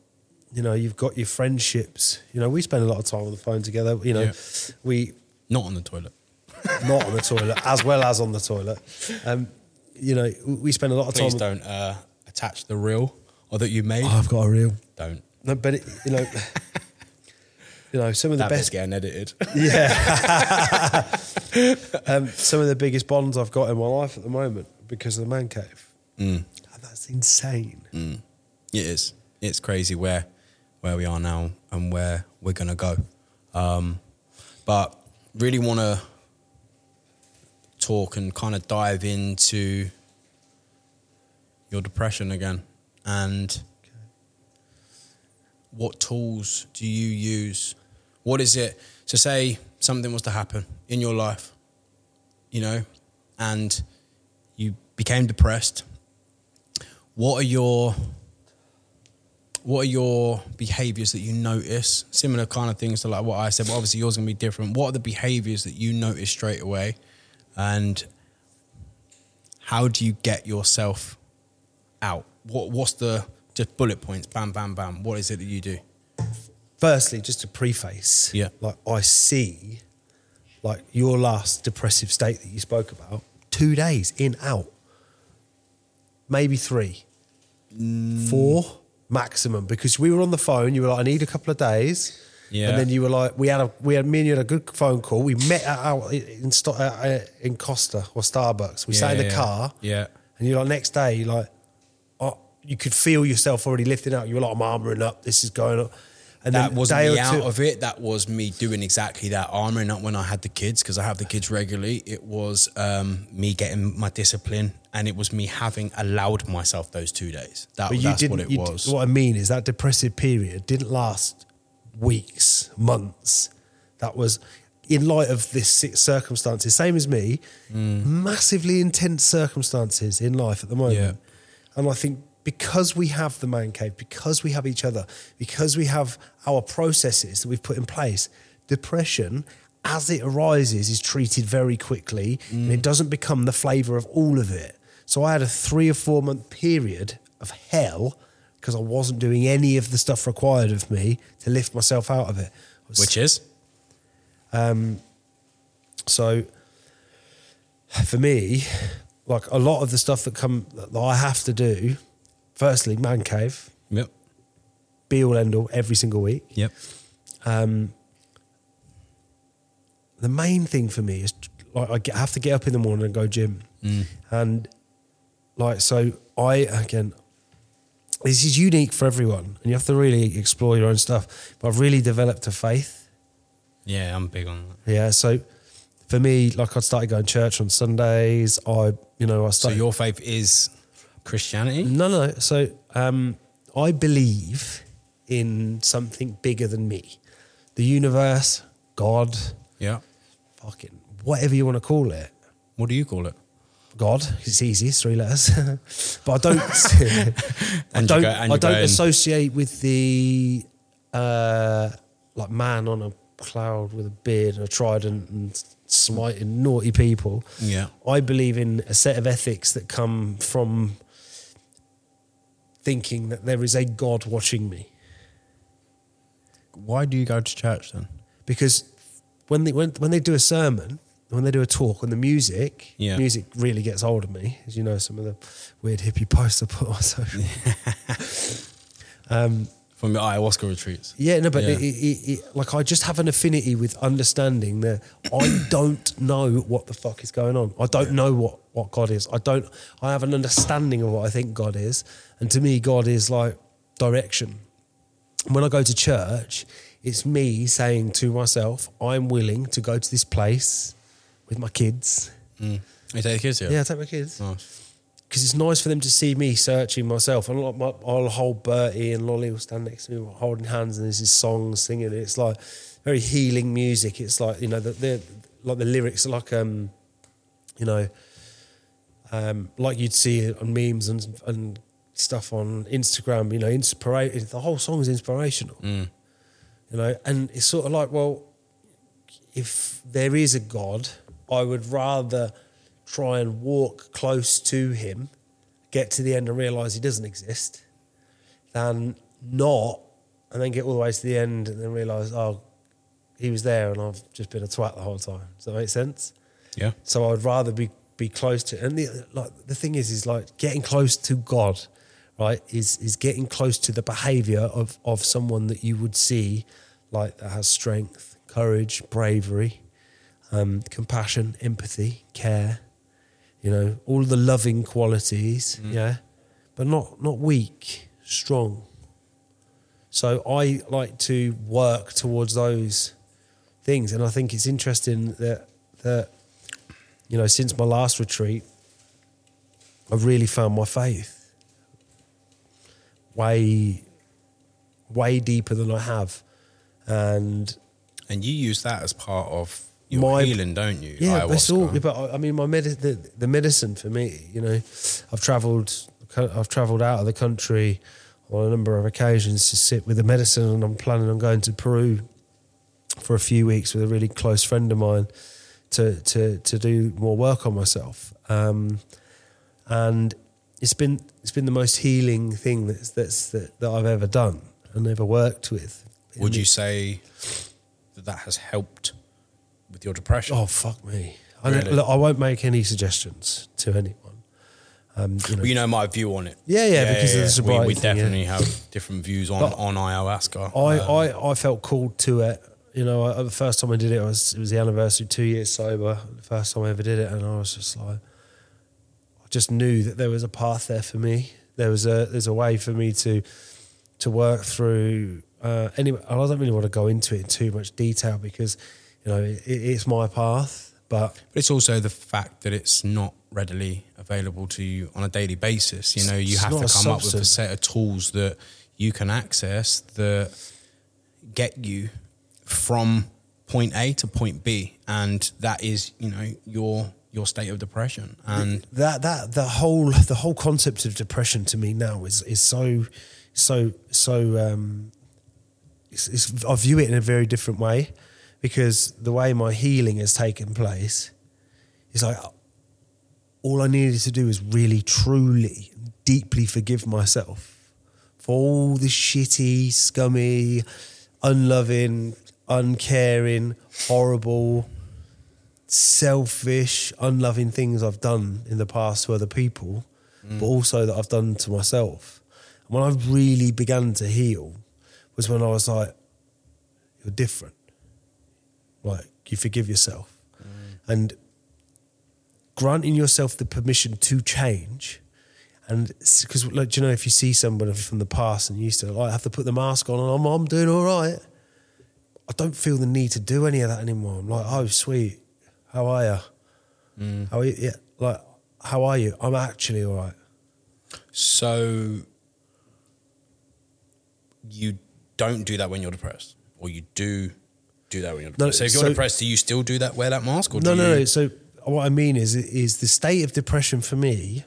S2: You know, you've got your friendships. You know, we spend a lot of time on the phone together. You know,
S1: Yeah.
S2: we
S1: Not on the toilet.
S2: not on the toilet as well as on the toilet. Um, you know, we spend a lot of
S1: Please
S2: time.
S1: don't uh, attach the reel or that you made.
S2: Oh, I've got a reel.
S1: don't.
S2: No, but it, you know, you know, some of the
S1: That
S2: best,
S1: getting edited.
S2: yeah, um, some of the biggest bonds I've got in my life at the moment because of the man cave.
S1: Mm.
S2: That's insane.
S1: It is. It's crazy where where we are now and where we're gonna go. Um, but really want to talk and kind of dive into your depression again and what tools do you use? What is it? So say something was to happen in your life, you know, and you became depressed. What are your what are your behaviors that you notice? Similar kind of things to like what I said, but obviously yours gonna be different. What are the behaviors that you notice straight away? And how do you get yourself out? What what's the just bullet points, bam, bam, bam. What is it that you do?
S2: Firstly, just to preface,
S1: Yeah.
S2: like I see, like your last depressive state that you spoke about, two days in out, maybe three,
S1: Mm.
S2: four maximum. Because we were on the phone, you were like, I need a couple of days,
S1: Yeah.
S2: and then you were like, we had a we had me and you had a good phone call. We met at our, in uh, in Costa or Starbucks. We sat in the
S1: yeah,
S2: car,
S1: Yeah.
S2: and you're like, next day, you're like, oh, you could feel yourself already lifting out. You were like, I'm armoring up. This is going up. And
S1: that wasn't me out
S2: two-
S1: of it. That was me doing exactly that, armoring up when I had the kids because I have the kids regularly. It was um, me getting my discipline, and it was me having allowed myself those two days. That,
S2: But you
S1: that's
S2: didn't.
S1: what it was.
S2: What I mean is that depressive period didn't last weeks, months. That was in light of this circumstances. Same as me,
S1: Mm.
S2: massively intense circumstances in life at the moment.
S1: Yeah.
S2: And I think because we have the man cave, because we have each other, because we have our processes that we've put in place, depression. As it arises, is treated very quickly, and
S1: Mm.
S2: it doesn't become the flavour of all of it. So I had a three or four month period of hell because I wasn't doing any of the stuff required of me to lift myself out of it. Was-
S1: Which is Um,
S2: so for me, like a lot of the stuff that come that I have to do, firstly, man cave,
S1: yep,
S2: be all end all every single week.
S1: yep,
S2: Um, the main thing for me is like I get, have to get up in the morning and go gym, and like so I again. This is unique for everyone, and you have to really explore your own stuff. But I've really developed a faith
S1: yeah. I'm big on that.
S2: Yeah, so for me, like I started going to church on Sundays. I, you know, I started.
S1: So your faith is Christianity.
S2: no, no. So um, I believe in something bigger than me, the universe, God,
S1: Yeah.
S2: fucking whatever you want to call it.
S1: What do you call it?
S2: God, it's easy, it's three letters. but I don't, I don't,
S1: go-
S2: I don't associate with the uh, like man on a cloud with a beard and a trident and smiting naughty people.
S1: Yeah.
S2: I believe in a set of ethics that come from thinking that there is a God watching me.
S1: Why do you go to church then?
S2: Because when they when, when they do a sermon, when they do a talk, and the music,
S1: Yeah.
S2: music really gets hold of me. As you know, some of the weird hippie posts I put on social. um,
S1: From your ayahuasca retreats.
S2: yeah, no, but
S1: Yeah.
S2: It, it, it, like I just have an affinity with understanding that I don't know what the fuck is going on. I don't know what what God is. I don't. I have an understanding of what I think God is, and to me, God is like direction. When I go to church, it's me saying to myself, "I'm willing to go to this place with my kids."
S1: Mm. You take the kids here?
S2: Yeah, I take my kids
S1: Nice.
S2: Because it's nice for them to see me searching myself. And like my, I'll hold Bertie and Lolly will stand next to me holding hands, and there's this song singing. It's like very healing music. It's like you know the, the like the lyrics are like um you know um like you'd see on memes and and stuff on Instagram. You know, inspira- The whole song is inspirational.
S1: Mm.
S2: You know, and it's sort of like, well, if there is a God, I would rather try and walk close to Him, get to the end and realize He doesn't exist, than not, and then get all the way to the end and then realize, oh, He was there and I've just been a twat the whole time. Does that make sense?
S1: Yeah.
S2: So I'd rather be be close to. And the like the thing is, is like getting close to God, right? Is is getting close to the behavior of of someone that you would see, like that has strength, courage, bravery, um, compassion, empathy, care. You know, all the loving qualities. Mm. Yeah, but not not weak, strong. So I like to work towards those things, and I think it's interesting that that you know since my last retreat, I've really found my faith way way deeper than I have, and
S1: And you use that as part of your
S2: My-
S1: healing, don't you?
S2: yeah, that's all. But I- I mean, my medi- the, the medicine for me, you know, I've travelled, I've travelled out of the country on a number of occasions to sit with the medicine, and I'm planning on going to Peru for a few weeks with a really close friend of mine to to to do more work on myself. Um, and it's been it's been the most healing thing that's that's that, that I've ever done and ever worked with.
S1: Would you say that that has helped with your depression?
S2: Oh fuck me! I, look, I won't make any suggestions to anyone. Um, you know,
S1: Well, you know my view on it.
S2: Yeah, yeah, because of the
S1: We,
S2: sobriety
S1: we
S2: thing, yeah.
S1: definitely have different views on,
S2: But
S1: on ayahuasca.
S2: I,
S1: Um,
S2: I, I felt called to it. You know, I, the first time I did it was it was the anniversary, two years sober. The first time I ever did it, and I was just like, I just knew that there was a path there for me. There was a there's a way for me to to work through. Uh, anyway, I don't really want to go into it in too much detail because you know it, it's my path, but
S1: But it's also the fact that it's not readily available to you on a daily basis. You know, you have to come up with a set of tools that you can access that get you from point A to point B, and that is, you know, your your state of depression. And
S2: that that the whole the whole concept of depression to me now is is so so so um it's, it's, I view it in a very different way because the way my healing has taken place is like all I needed to do is really truly deeply forgive myself for all the shitty scummy unloving uncaring horrible selfish, unloving things I've done in the past to other people, mm. but also that I've done to myself. And when I really began to heal was when I was like, you're different. Like, you forgive yourself. And granting yourself the permission to change. And because, like, you know, if you see someone from the past and you used to like have to put the mask on and I'm, I'm doing all right, I don't feel the need to do any of that anymore. I'm like, oh, sweet. How are you? Mm. How are you? Yeah, like, how are you? I'm actually all right.
S1: so you don't do that when you're depressed, or you do do that when you're
S2: No,
S1: depressed. so if you're
S2: so-
S1: depressed, do you still do that? Wear that mask, or
S2: No,
S1: do
S2: no,
S1: you,
S2: no. So what I mean is, is the state of depression for me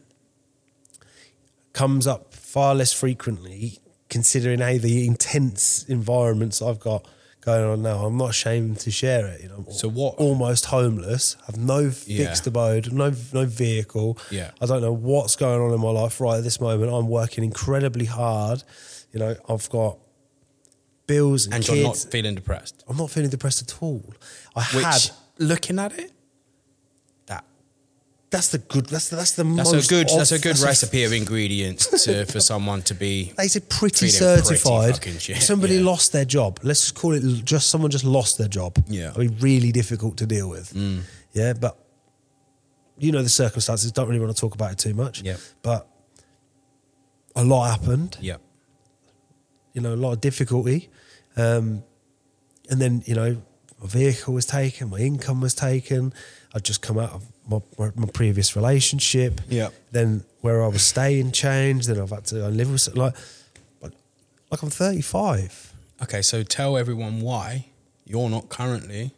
S2: comes up far less frequently, considering how the intense environments I've got going on now. I'm not ashamed to share it. You know,
S1: So what-
S2: Almost homeless. Have no
S1: Yeah.
S2: fixed abode, no no vehicle.
S1: Yeah.
S2: I don't know what's going on in my life right at this moment. I'm working incredibly hard. You know, I've got bills and,
S1: and
S2: kids.
S1: you're not feeling depressed.
S2: I'm not feeling depressed at all. I
S1: Which,
S2: had
S1: looking at it, that
S2: That's the good. That's the, that's the
S1: that's
S2: most.
S1: a good that's a good
S2: that's
S1: recipe of ingredients to, for someone to be.
S2: They said pretty
S1: pretty
S2: certified.
S1: shit,
S2: somebody
S1: yeah.
S2: lost their job, let's just call it just someone just lost their job.
S1: Yeah. Mm.
S2: I mean, really difficult to deal with. Yeah, but you know the circumstances. Don't really want to talk about it too much.
S1: Yeah.
S2: but a lot happened.
S1: Yeah,
S2: You know, a lot of difficulty, um, and then you know my vehicle was taken, my income was taken. I'd just come out of my, my, my previous relationship.
S1: Yeah.
S2: Then where I was staying changed. Then I've had to live with like, like, like I'm 35.
S1: Okay, so tell everyone why you're not currently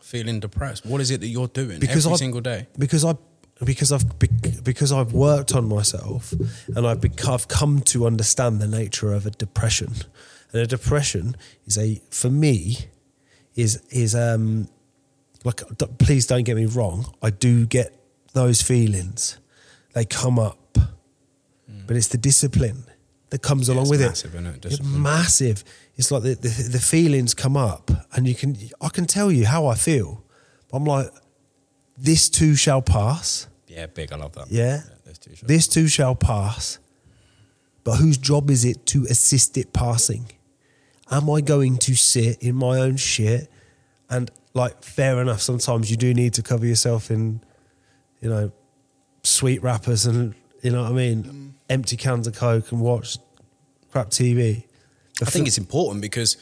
S1: feeling depressed. What is it that you're doing
S2: Because
S1: every
S2: I-
S1: single day?
S2: because I because I've bec- because I've worked on myself and I've, I've come to understand the nature of a depression. And a depression is a, for me, is, is, um, like, d- please don't get me wrong. I do get those feelings. They come up, but it's the discipline that comes
S1: Yeah,
S2: along
S1: it's
S2: with
S1: massive,
S2: it.
S1: isn't it?
S2: It's massive. It's like the, the, the feelings come up and you can, I can tell you how I feel. But I'm like, this too shall pass.
S1: Yeah, big. I love that.
S2: Yeah.
S1: there's two shots.
S2: This too shall pass. But whose job is it to assist it passing? Am I going to sit in my own shit? And like, fair enough, sometimes you do need to cover yourself in, you know, sweet wrappers and, you know what I mean? Mm. Empty cans of Coke and watch crap TV.
S1: I think it's important because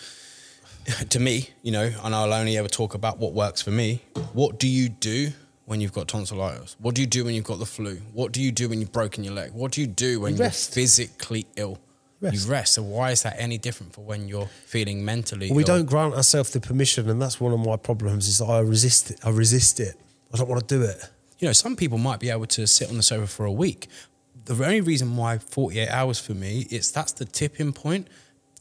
S1: to me, you know, and I'll only ever talk about what works for me. What do you do when you've got tonsillitis? What do you do when you've got the flu? What do you do when you've broken your leg? What do you do when
S2: You
S1: are physically ill?
S2: Rest.
S1: You rest. So why is that any different for when you're feeling mentally
S2: Well, we don't grant ourselves the permission, and that's one of my problems. Is I resist it. I resist it. I don't want to do it.
S1: you know, some people might be able to sit on the sofa for a week. The only reason why 48 hours for me is that's the tipping point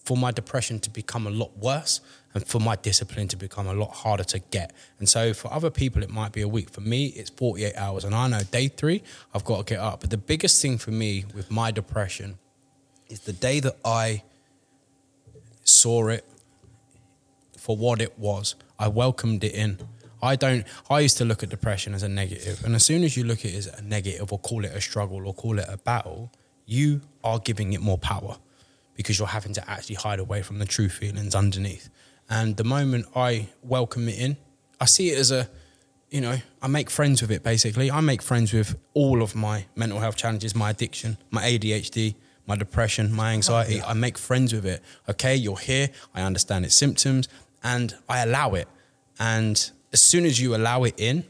S1: for my depression to become a lot worse and for my discipline to become a lot harder to get. And so for other people, it might be a week. For me, it's 48 hours. And I know day three, I've got to get up. But the biggest thing for me with my depression is the day that I saw it for what it was. I welcomed it in. I don't. I used to look at depression as a negative, and as soon as you look at it as a negative, or call it a struggle, or call it a battle, you are giving it more power because you're having to actually hide away from the true feelings underneath. And the moment I welcome it in, I see it as a, you know, I make friends with it. Basically, I make friends with all of my mental health challenges, my addiction, my ADHD, my depression, my oh, anxiety. I make friends with it. Okay, you're here. I understand its symptoms, and I allow it. And as soon as you allow it in,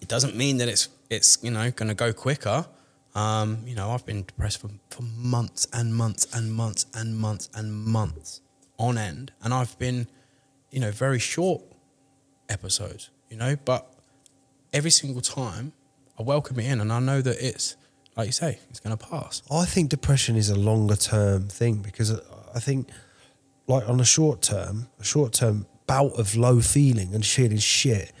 S1: it doesn't mean that it's it's you know going to go quicker. Um, you know, I've been depressed for, for months and months and months and months and months on end, and I've been, you know, very short episodes. You know, but every single time I welcome it in, and I know that it's like you say, it's going to pass.
S2: I think depression is a longer term thing because I think, like on a short term, a short term bout of low feeling and feeling shit.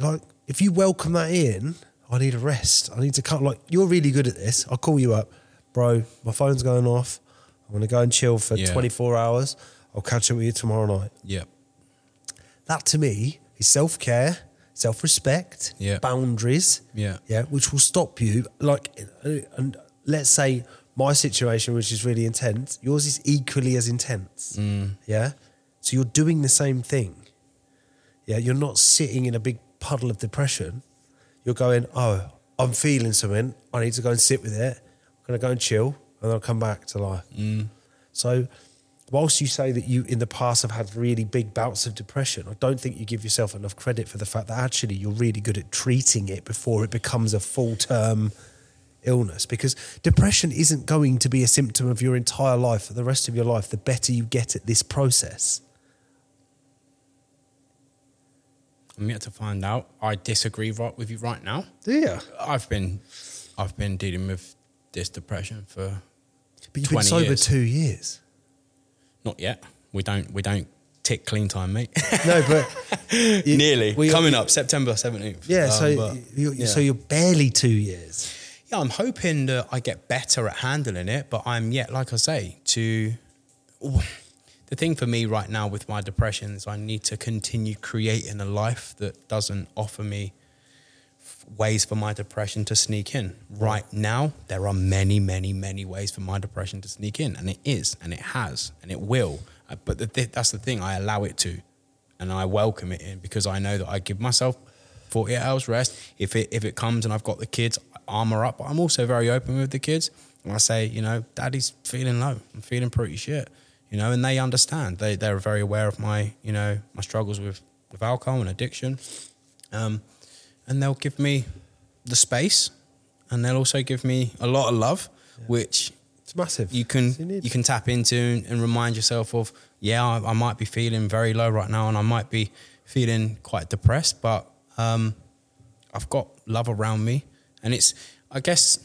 S2: Like if you welcome that in, I need a rest. I need to cut. Like you're really good at this. I'll call you up, bro. My phone's going off. I'm gonna go and chill for
S1: Yeah.
S2: 24 hours. I'll catch up with you tomorrow night.
S1: Yeah,
S2: That to me is self care, self respect,
S1: Yeah.
S2: boundaries.
S1: Yeah.
S2: Yeah. Which will stop you. Like, and let's say my situation, which is really intense, yours is equally as intense.
S1: Mm.
S2: Yeah. So you're doing the same thing. Yeah. You're not sitting in a big puddle of depression. You're going, oh, I'm feeling something. I need to go and sit with it. I'm going to go and chill and then I'll come back to life.
S1: Mm.
S2: So, whilst you say that you in the past have had really big bouts of depression, I don't think you give yourself enough credit for the fact that actually you're really good at treating it before it becomes a full term illness. Because depression isn't going to be a symptom of your entire life for the rest of your life. The better you get at this process.
S1: I'm yet to find out. I disagree right with you right now.
S2: Yeah.
S1: I've been, I've been dealing with this depression for
S2: But you've been
S1: 20
S2: sober
S1: years.
S2: two years.
S1: not yet. We don't, we don't tick clean time, mate.
S2: No, but you-
S1: Nearly
S2: you're-
S1: coming up September seventeenth.
S2: Yeah, so um,
S1: but,
S2: you
S1: yeah.
S2: so you're barely two years.
S1: yeah, I'm hoping that I get better at handling it, but I'm yet, like I say, to. The thing for me right now with my depression is I need to continue creating a life that doesn't offer me ways for my depression to sneak in. Right now, there are many, many, many ways for my depression to sneak in, and it is, and it has, and it will. Uh, But the, th- that's the thing, I allow it to, and I welcome it in because I know that I give myself 48 hours rest. If it if it comes and I've got the kids, I armor up. But I'm also very open with the kids, and I say, you know, Daddy's feeling low. I'm feeling pretty shit, you know, and they understand. They they're very aware of my you know my struggles with with alcohol and addiction, um, and they'll give me the space, and they'll also give me a lot of love, which
S2: It's massive.
S1: you can
S2: You
S1: you can tap into and remind yourself of yeah I, I might be feeling very low right now and I might be feeling quite depressed but um, I've got love around me and it's I guess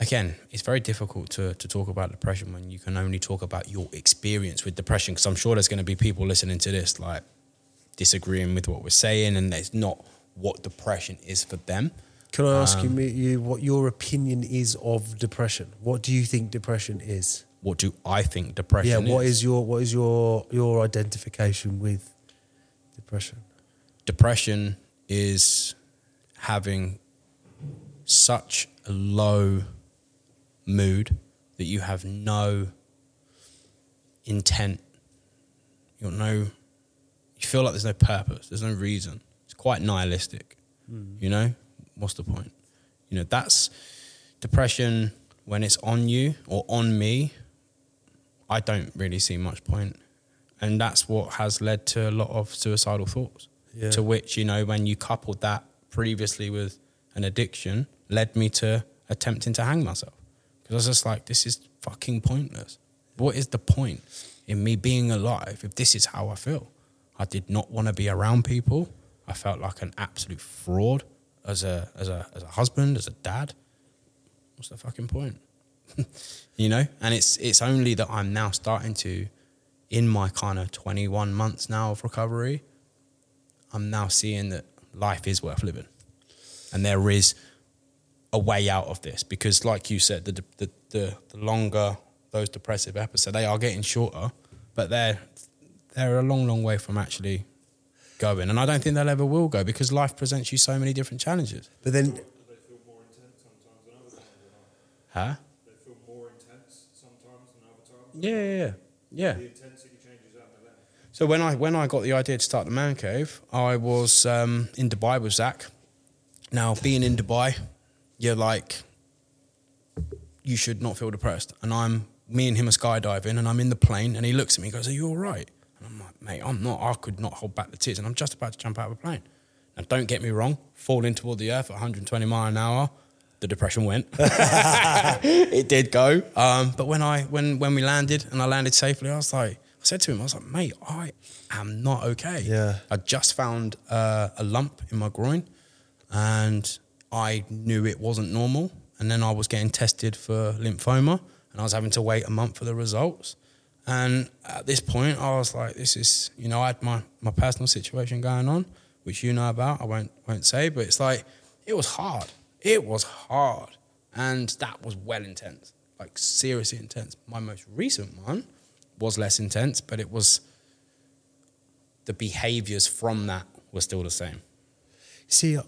S1: again, it's very difficult to to talk about depression when you can only talk about your experience with depression. Because I'm sure there's going to be people listening to this like disagreeing with what we're saying, and it's not what depression is for them.
S2: Can I ask
S1: Um,
S2: you, you what your opinion is of depression? What do you think depression is?
S1: What do I think depression is?
S2: yeah, what is your what is your your identification with depression?
S1: depression is having such a low mood that you have no intent. You no. You feel like there's no purpose. There's no reason. It's quite nihilistic. Hmm. You know, what's the point? You know, that's depression when it's on you or on me. I don't really see much point, and that's what has led to a lot of suicidal thoughts.
S2: Yeah.
S1: To which you know, when you coupled that previously with an addiction, led me to attempting to hang myself because I was just like, this is fucking pointless. What is the point in me being alive if this is how I feel? I did not want to be around people. I felt like an absolute fraud as a as a as a husband, as a dad. What's the fucking point? you know? And it's it's only that I'm now starting to in my kind of 21 months now of recovery, I'm now seeing that life is worth living. And there is a way out of this because like you said the the the, the longer those depressive episodes they are getting shorter, but they're they're a long long way from actually going. And I don't think they'll ever will go because life presents you so many different challenges.
S2: But then
S3: They feel more intense sometimes than other times. or not?
S1: Huh?
S3: They feel more intense sometimes than other times.
S1: Yeah, yeah, yeah. Yeah.
S3: The intensity changes out of them.
S1: So when I when I got the idea to start the man cave, I was um, in Dubai with Zach. Now being in Dubai, you're like, you should not feel depressed. And I'm me and him are skydiving, and I'm in the plane, and he looks at me, and goes, "Are you all right?" And I'm like, "Mate, I'm not. I could not hold back the tears, and I'm just about to jump out of a plane." Now don't get me wrong, falling toward the earth at 120 mile an hour, the depression went. it did go. Um, but when I when when we landed and I landed safely, I was like, I said to him, I was like, mate, I am not okay.
S2: Yeah.
S1: I just found uh, a lump in my groin, and I knew it wasn't normal. And then I was getting tested for lymphoma, and I was having to wait a month for the results. And at this point, I was like, this is, you know, I had my, my personal situation going on, which you know about. I won't won't say, but it's like it was hard. It was hard, and that was well intense, like seriously intense. My most recent one was less intense, but it was the behaviors from that were still the same,
S2: see,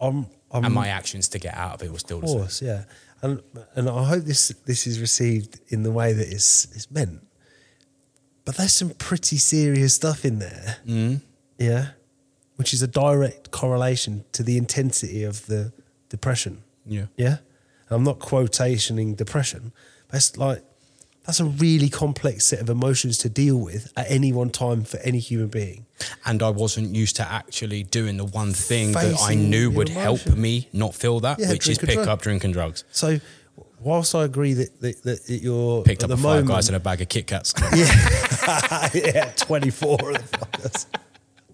S2: I'm I'm
S1: and my actions to get out of it were still
S2: Of
S1: the same.
S2: course, yeah, and and I hope this this is received in the way that it's it's meant. But there's some pretty serious stuff in there,
S1: Mm.
S2: yeah, which is a direct correlation to the intensity of the depression.
S1: Yeah.
S2: Yeah, and I'm not quotationing depression, but it's like that's a really complex set of emotions to deal with at any one time for any human being.
S1: And I wasn't used to actually doing the one thing that I knew would help me not feel that,
S2: Yeah,
S1: which is pick
S2: drug.
S1: up drinking drugs.
S2: So, whilst I agree that that, that you're
S1: Picked up
S2: the
S1: a five
S2: moment,
S1: guys and a bag of Kit Kats.
S2: yeah, yeah, 24 of the fuckers.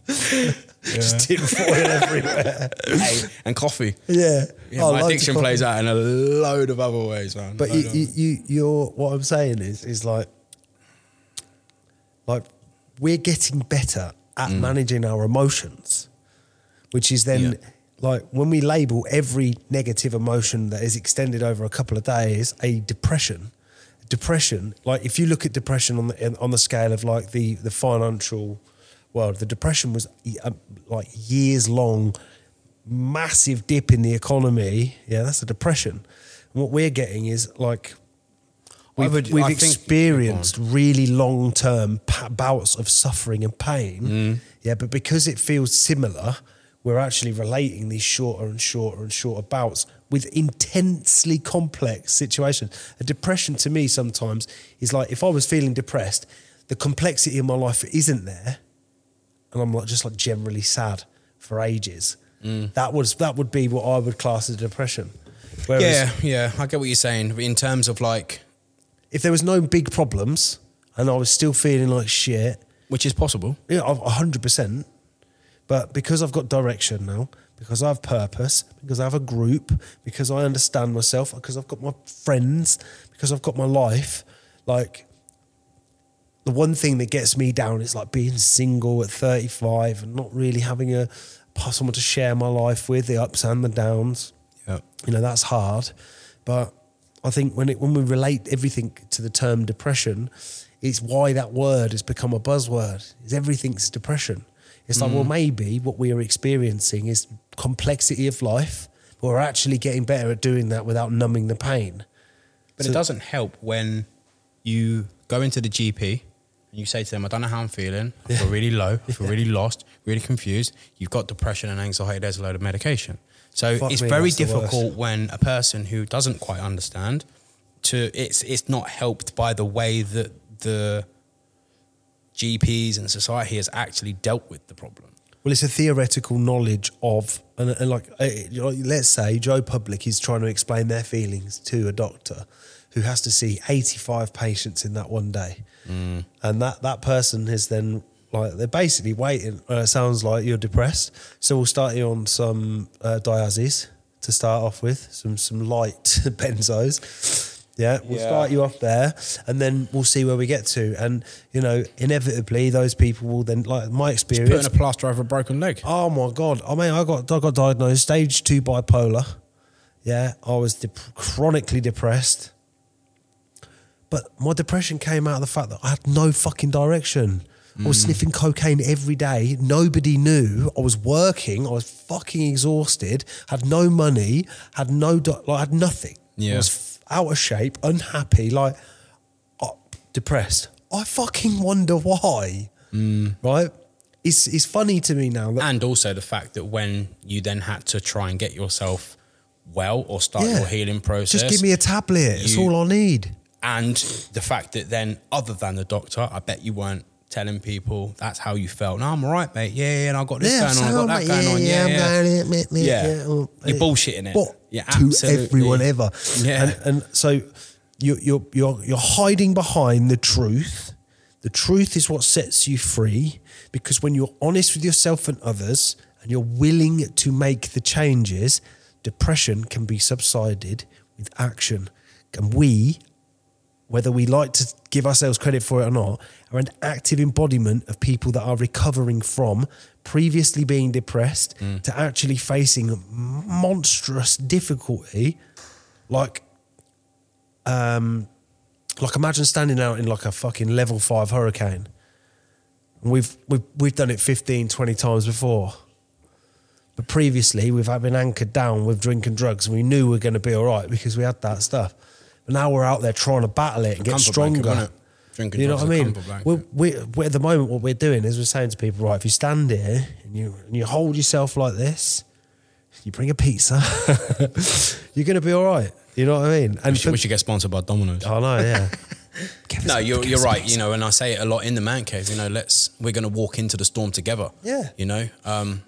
S2: Just tin foil everywhere.
S1: Hey, and coffee.
S2: Yeah.
S1: Yeah,
S2: Oh,
S1: my addiction plays out in a load of other ways, man.
S2: But you, you, you, you're, what I'm saying is, is like, like we're getting better at managing our emotions, which is then
S1: Yeah.
S2: like when we label every negative emotion that is extended over a couple of days a depression. Depression, like if you look at depression on the on the scale of like the the financial world, the depression was uh, like years long, massive dip in the economy. Yeah, that's a depression. And what we're getting is like We've,
S1: would-
S2: we've experienced really long term pa- bouts of suffering and pain.
S1: Mm.
S2: Yeah, but because it feels similar, we're actually relating these shorter and shorter and shorter bouts with intensely complex situations. A depression to me sometimes is like if I was feeling depressed, the complexity in my life isn't there, and I'm like just like generally sad for ages.
S1: Mm.
S2: That was that would be what I would class as depression. Whereas
S1: yeah, yeah, I get what you're saying. In terms of like,
S2: if there was no big problems and I was still feeling like shit,
S1: which is possible.
S2: yeah, hundred percent. But because I've got direction now, because I have purpose, because I have a group, because I understand myself, because I've got my friends, because I've got my life, like the one thing that gets me down is like being single at 35 and not really having a someone to share my life with, the ups and the downs.
S1: Yeah.
S2: You know, that's hard. But I think when it when we relate everything to the term depression, it's why that word has become a buzzword. Is everything's depression. It's like, well, mm. maybe what we are experiencing is complexity of life, but we're actually getting better at doing that without numbing the pain.
S1: But
S2: So-
S1: it doesn't help when you go into the GP and you say to them, I don't know how I'm feeling. I feel really low, I feel really lost, really confused. You've got depression and anxiety, there's a load of medication. So
S2: Fuck
S1: it's
S2: me,
S1: very
S2: that's the worst.
S1: difficult when a person who doesn't quite understand to it's it's not helped by the way that the GPs and society has actually dealt with the problem.
S2: Well, it's a theoretical knowledge of, and, and like, eh, know, let's say Joe Public is trying to explain their feelings to a doctor who has to see 85 patients in that one day. Mm. And that, that person is then like, they're basically waiting. Uh, it sounds like you're depressed. So we'll start you on some uh, diazes to start off with, some, some light benzos. Yeah, we'll
S1: Yeah.
S2: start you off there, and then we'll see where we get to. And you know, inevitably, those people will then, like my experience,
S1: Putting a plaster over a broken leg.
S2: Oh my god! I mean, I got I got diagnosed stage two bipolar. Yeah, I was dep- chronically depressed. But my depression came out of the fact that I had no fucking direction. I was sniffing cocaine every day. Nobody knew. I was working. I was fucking exhausted. Had no money. Had no do- like. Had nothing. I was f- out of shape, unhappy, like uh, depressed. I fucking wonder why. Right? It's it's funny to me now that
S1: and also the fact that when you then had to try and get yourself well or start
S2: Yeah.
S1: your healing process,
S2: Just give me a tablet. It's
S1: You-
S2: all I need.
S1: and the fact that then, other than the doctor, I bet you weren't telling people that's how you felt. No, I'm all right, mate. Yeah, yeah, and I got this going on, I got that going on. Yeah, yeah. Yeah.
S2: oh,
S1: You're bullshitting it.
S2: But
S1: Yeah,
S2: to
S1: absolutely.
S2: everyone ever.
S1: Yeah.
S2: And, and so you're, you're you're you're hiding behind the truth. The truth is what sets you free because when you're honest with yourself and others and you're willing to make the changes, depression can be subsided with action. And we whether we like to give ourselves credit for it or not, are an active embodiment of people that are recovering from previously being depressed to actually facing monstrous difficulty. Like, um, like imagine standing out in like a fucking level five hurricane. We've, we've, we've done it 15, 20 times before. But previously, we've had been anchored down with drink and drugs, and we knew we were going to be all right because we had that stuff. But now we're out there trying to battle it and get
S1: blanket,
S2: stronger.
S1: it? Drinking
S2: you know what I mean? We're, we're, we're, at the moment, what we're doing is we're saying to people, right, if you stand here and you, and you hold yourself like this, you bring a pizza, you're going to be all right. You know what I mean?
S1: We
S2: And
S1: should,
S2: for-
S1: we should get sponsored by Domino's.
S2: I know, yeah.
S1: No, you're you're right.
S2: pizza.
S1: You know, and I say it a lot in the man cave. You know, let's we're going to walk into the storm together.
S2: Yeah.
S1: You know, um,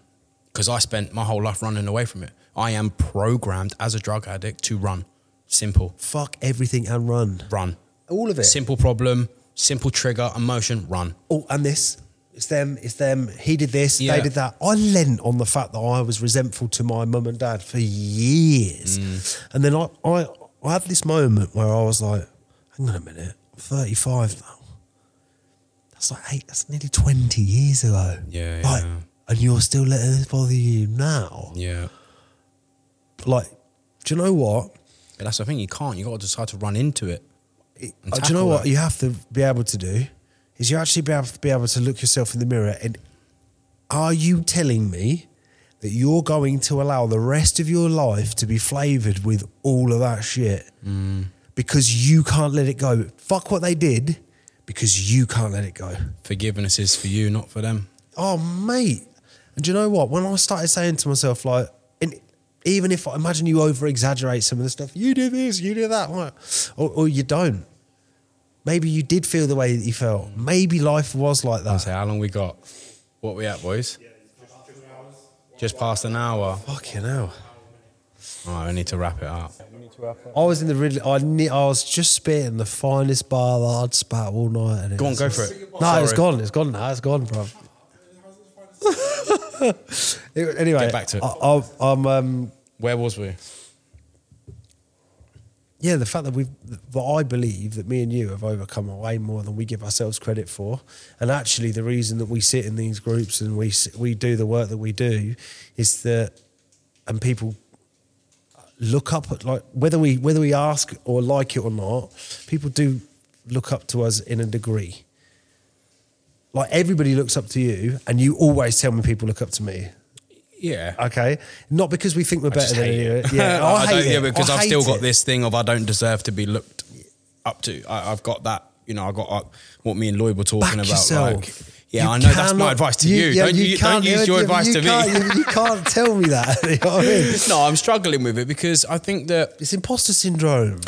S1: because I spent my whole life running away from it. I am programmed as a drug addict to run. Simple,
S2: Fuck everything and run.
S1: run.
S2: All of it.
S1: Simple problem, simple trigger, emotion, run.
S2: oh, and this. It's them, it's them. He did this,
S1: Yeah.
S2: they did that. I lent on the fact that I was resentful to my mum and dad for years.
S1: Mm.
S2: And then I, I, I had this moment where I was like, hang on a minute, I'm 35 now. That's like eight, that's nearly 20 years ago.
S1: Yeah,
S2: Like,
S1: yeah.
S2: and you're still letting this bother you now.
S1: Yeah.
S2: Like, do you know what?
S1: But that's the thing. You can't. You've got to decide to run into it. and
S2: Uh, do you know what
S1: it.
S2: you have to be able to do? Is you actually be able to be able to look yourself in the mirror and are you telling me that you're going to allow the rest of your life to be flavored with all of that shit
S1: Mm.
S2: because you can't let it go? Fuck what they did because you can't let it go.
S1: Forgiveness is for you, not for them.
S2: Oh, mate. And do you know what? When I started saying to myself, like, even if I imagine you over exaggerate some of the stuff, you do this, you do that, like, or, or you don't. Maybe you did feel the way that you felt. Maybe life was like that.
S1: say, how long we got? What we at, boys? Just past an hour.
S2: Fucking hell.
S1: All right, we need to wrap it up.
S2: I was in the really, I, ne- I was just spitting the finest bar that I'd spat all night. and it
S1: Go on, go
S2: just-
S1: for it.
S2: No, it's
S1: Sorry.
S2: gone. It's gone now. It's gone, bro.
S3: How's the final
S2: anyway,
S1: Get back to it.
S2: I, I, I'm um,
S1: Where was we?
S2: yeah, the fact that we've, that I believe that me and you have overcome way more than we give ourselves credit for, and actually the reason that we sit in these groups and we we do the work that we do is that, and people look up at like whether we whether we ask or like it or not, people do look up to us in a degree. Like everybody looks up to you, and you always tell me people look up to me.
S1: Yeah.
S2: Okay, not because we think we're
S1: I
S2: better than you.
S1: it.
S2: Yeah, I, hate
S1: don't-
S2: it.
S1: yeah, because
S2: I
S1: I've
S2: hate
S1: still got
S2: it.
S1: this thing of I don't deserve to be looked up to. I, I've got that, you know, I got uh, what me and Lloyd were talking
S2: Back
S1: about.
S2: yourself.
S1: Like, yeah,
S2: You
S1: I know that's my advice to you.
S2: yeah,
S1: don't you, don't
S2: can't-
S1: use your advice
S2: you
S1: to me.
S2: You, you can't tell me that. You know I mean?
S1: no, I'm struggling with it because I think that
S2: It's imposter syndrome.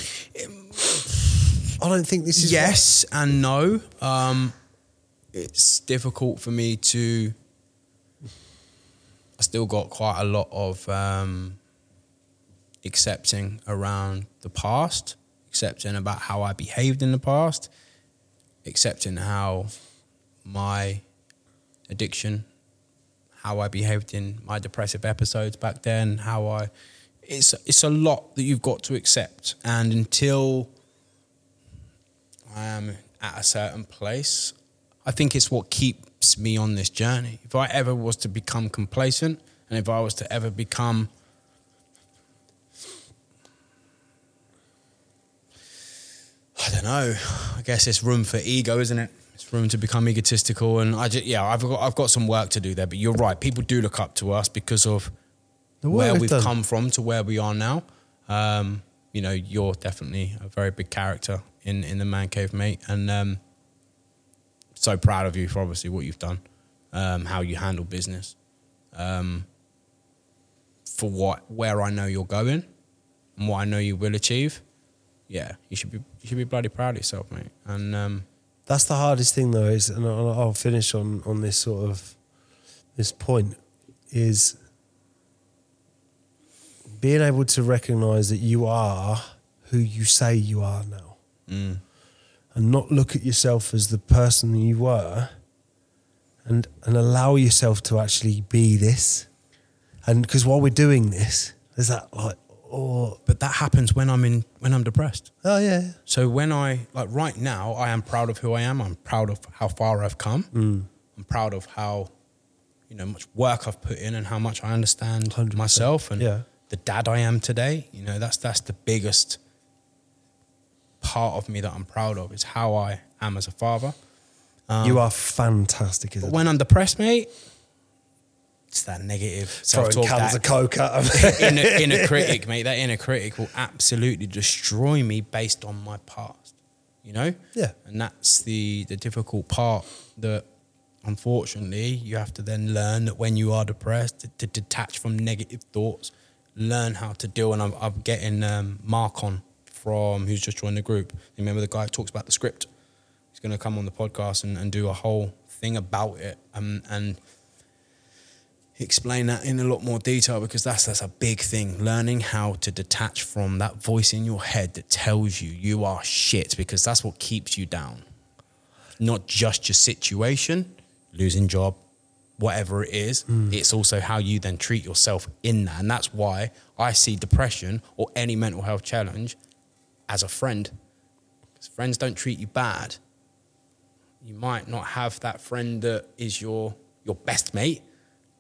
S2: I don't think this is
S1: yes and no. Um, it's difficult for me to. I still got quite a lot of um, accepting around the past, accepting about how I behaved in the past, accepting how my addiction, how I behaved in my depressive episodes back then, how I. It's it's a lot that you've got to accept, and until I am at a certain place. I think it's what keeps me on this journey. If I ever was to become complacent and if I was to ever become I don't know. I guess it's room for ego, isn't it? It's room to become egotistical and I just yeah, I've got I've got some work to do there, but you're right. People do look up to us because of where
S2: we've
S1: we've
S2: done.
S1: come from to where we are now. Um, you know, you're definitely a very big character in, in the Man Cave, mate. And um, so proud of you for obviously what you've done, um, how you handle business, um, for what where I know you're going, and what I know you will achieve. Yeah, you should be you should be bloody proud of yourself, mate. And um,
S2: That's the hardest thing, though. Is and I'll I'll finish on on this sort of this point is being able to recognize that you are who you say you are now,
S1: mm,
S2: and not look at yourself as the person you were, and and allow yourself to actually be this. And because while we're doing this, there's that like, oh,
S1: but that happens when I'm in when I'm depressed.
S2: oh yeah,
S1: So when I like right now, I am proud of who I am. I'm proud of how far I've come.
S2: Mm.
S1: I'm proud of how you know much work I've put in and how much I understand
S2: 100%.
S1: myself and
S2: Yeah.
S1: the dad I am today. You know that's that's the biggest part of me that I'm proud of is how I am as a father. Um,
S2: you are fantastic as a
S1: But when I'm depressed, mate, it's that negative
S2: throwing
S1: self-talk.
S2: cans
S1: that-
S2: of coke at
S1: inner, inner critic, mate. That inner critic will absolutely destroy me based on my past. You know?
S2: Yeah.
S1: And that's the the difficult part that unfortunately you have to then learn that when you are depressed to, to detach from negative thoughts, learn how to deal. And I'm, I'm getting um, Mark on from who's just joined the group. You remember the guy who talks about the script? He's going to come on the podcast and, and do a whole thing about it. Um, and explain that in a lot more detail because that's that's a big thing learning how to detach from that voice in your head that tells you you are shit because that's what keeps you down not just your situation losing job whatever it is it's also how you then treat yourself in that and that's why i see depression or any mental health challenge as a friend because friends don't treat you bad you might not have that friend that is your your best mate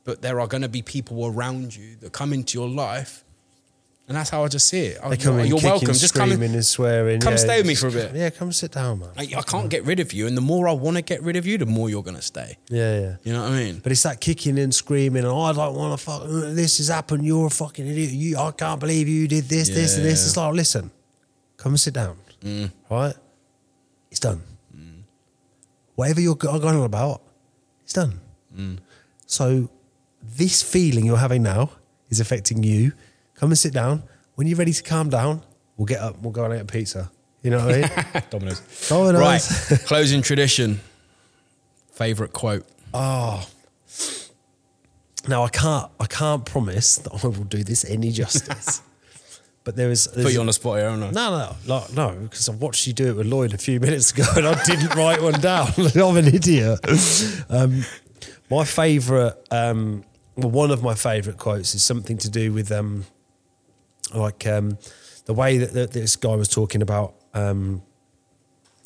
S1: but there are going to be people around you that come into your life and that's how I just see it. I-
S2: come in
S1: you're welcome. Just come,
S2: screaming and swearing.
S1: come
S2: yeah,
S1: stay with me for a bit.
S2: Yeah, come sit down, man.
S1: I, I can't get rid of you, and the more I want to get rid of you, the more you're going to stay.
S2: Yeah, yeah.
S1: You know what I mean?
S2: But it's that kicking and screaming, and oh, I don't want to fuck. This has happened. You're a fucking idiot. You, I can't believe you did this, this, and this.
S1: Yeah.
S2: It's like, listen, come and sit down.
S1: Mm.
S2: Right? It's done. Whatever you're go- going on about, it's done.
S1: Mm.
S2: So, this feeling you're having now is affecting you. Come and sit down. When you're ready to calm down, we'll get up. We'll go and eat a pizza. You know what I mean?
S1: Domino's.
S2: Domino's.
S1: Right. Closing tradition. Favorite quote.
S2: Oh. Now I can't I can't promise that I will do this any justice. but there is
S1: Put you on the spot here, haven't I?
S2: no, no, no, no, because I watched you do it with Lloyd a few minutes ago, and I didn't write one down. I'm an idiot. Um, My favourite, um, well, one of my favourite quotes is something to do with um, like um, the way that, that this guy was talking about um,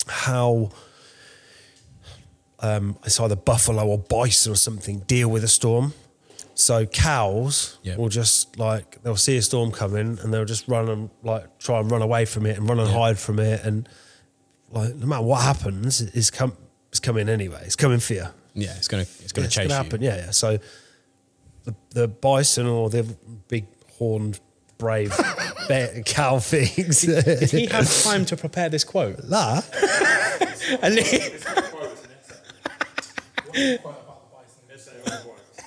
S2: how um, it's either buffalo or bison or something deal with a storm. So cows
S1: Yep.
S2: will just like they'll see a storm coming and they'll just run and like try and run away from it and run and hide from it and like no matter what happens, it's come it's coming anyway. It's coming for you.
S1: Yeah, it's gonna it's gonna
S2: Yeah, it's
S1: chase
S2: gonna
S1: you.
S2: happen. Yeah, yeah. So the the bison or the big horned brave bear, cow things.
S1: Did he have time to prepare this quote?
S2: nah.
S1: And he-
S3: This is a quote, it's an essay. One quote about the bison. Essay on quotes.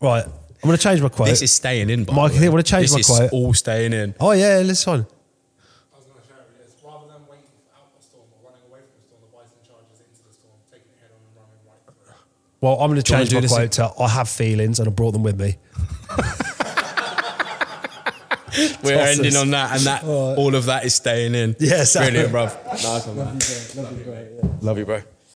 S2: Right. I'm gonna change my quote.
S1: this is staying in. By
S2: Mike,
S1: the
S2: I think
S1: way.
S2: I wanna change
S1: this
S2: my
S1: is
S2: quote.
S1: all staying in.
S2: oh yeah, let's on.
S3: I was going to share it. It's rather than waiting out a storm or running away from a storm, the bison charges into the storm, taking it head on and running right through it.
S2: Well, I'm gonna
S1: wanna
S2: change
S1: do
S2: my
S1: this
S2: quote to I have feelings and I brought them with me.
S1: We're
S2: Tosses.
S1: ending on that, and that all of that is staying in.
S2: Yes,
S1: brilliant, bro. Nice one, man. Love you, bro.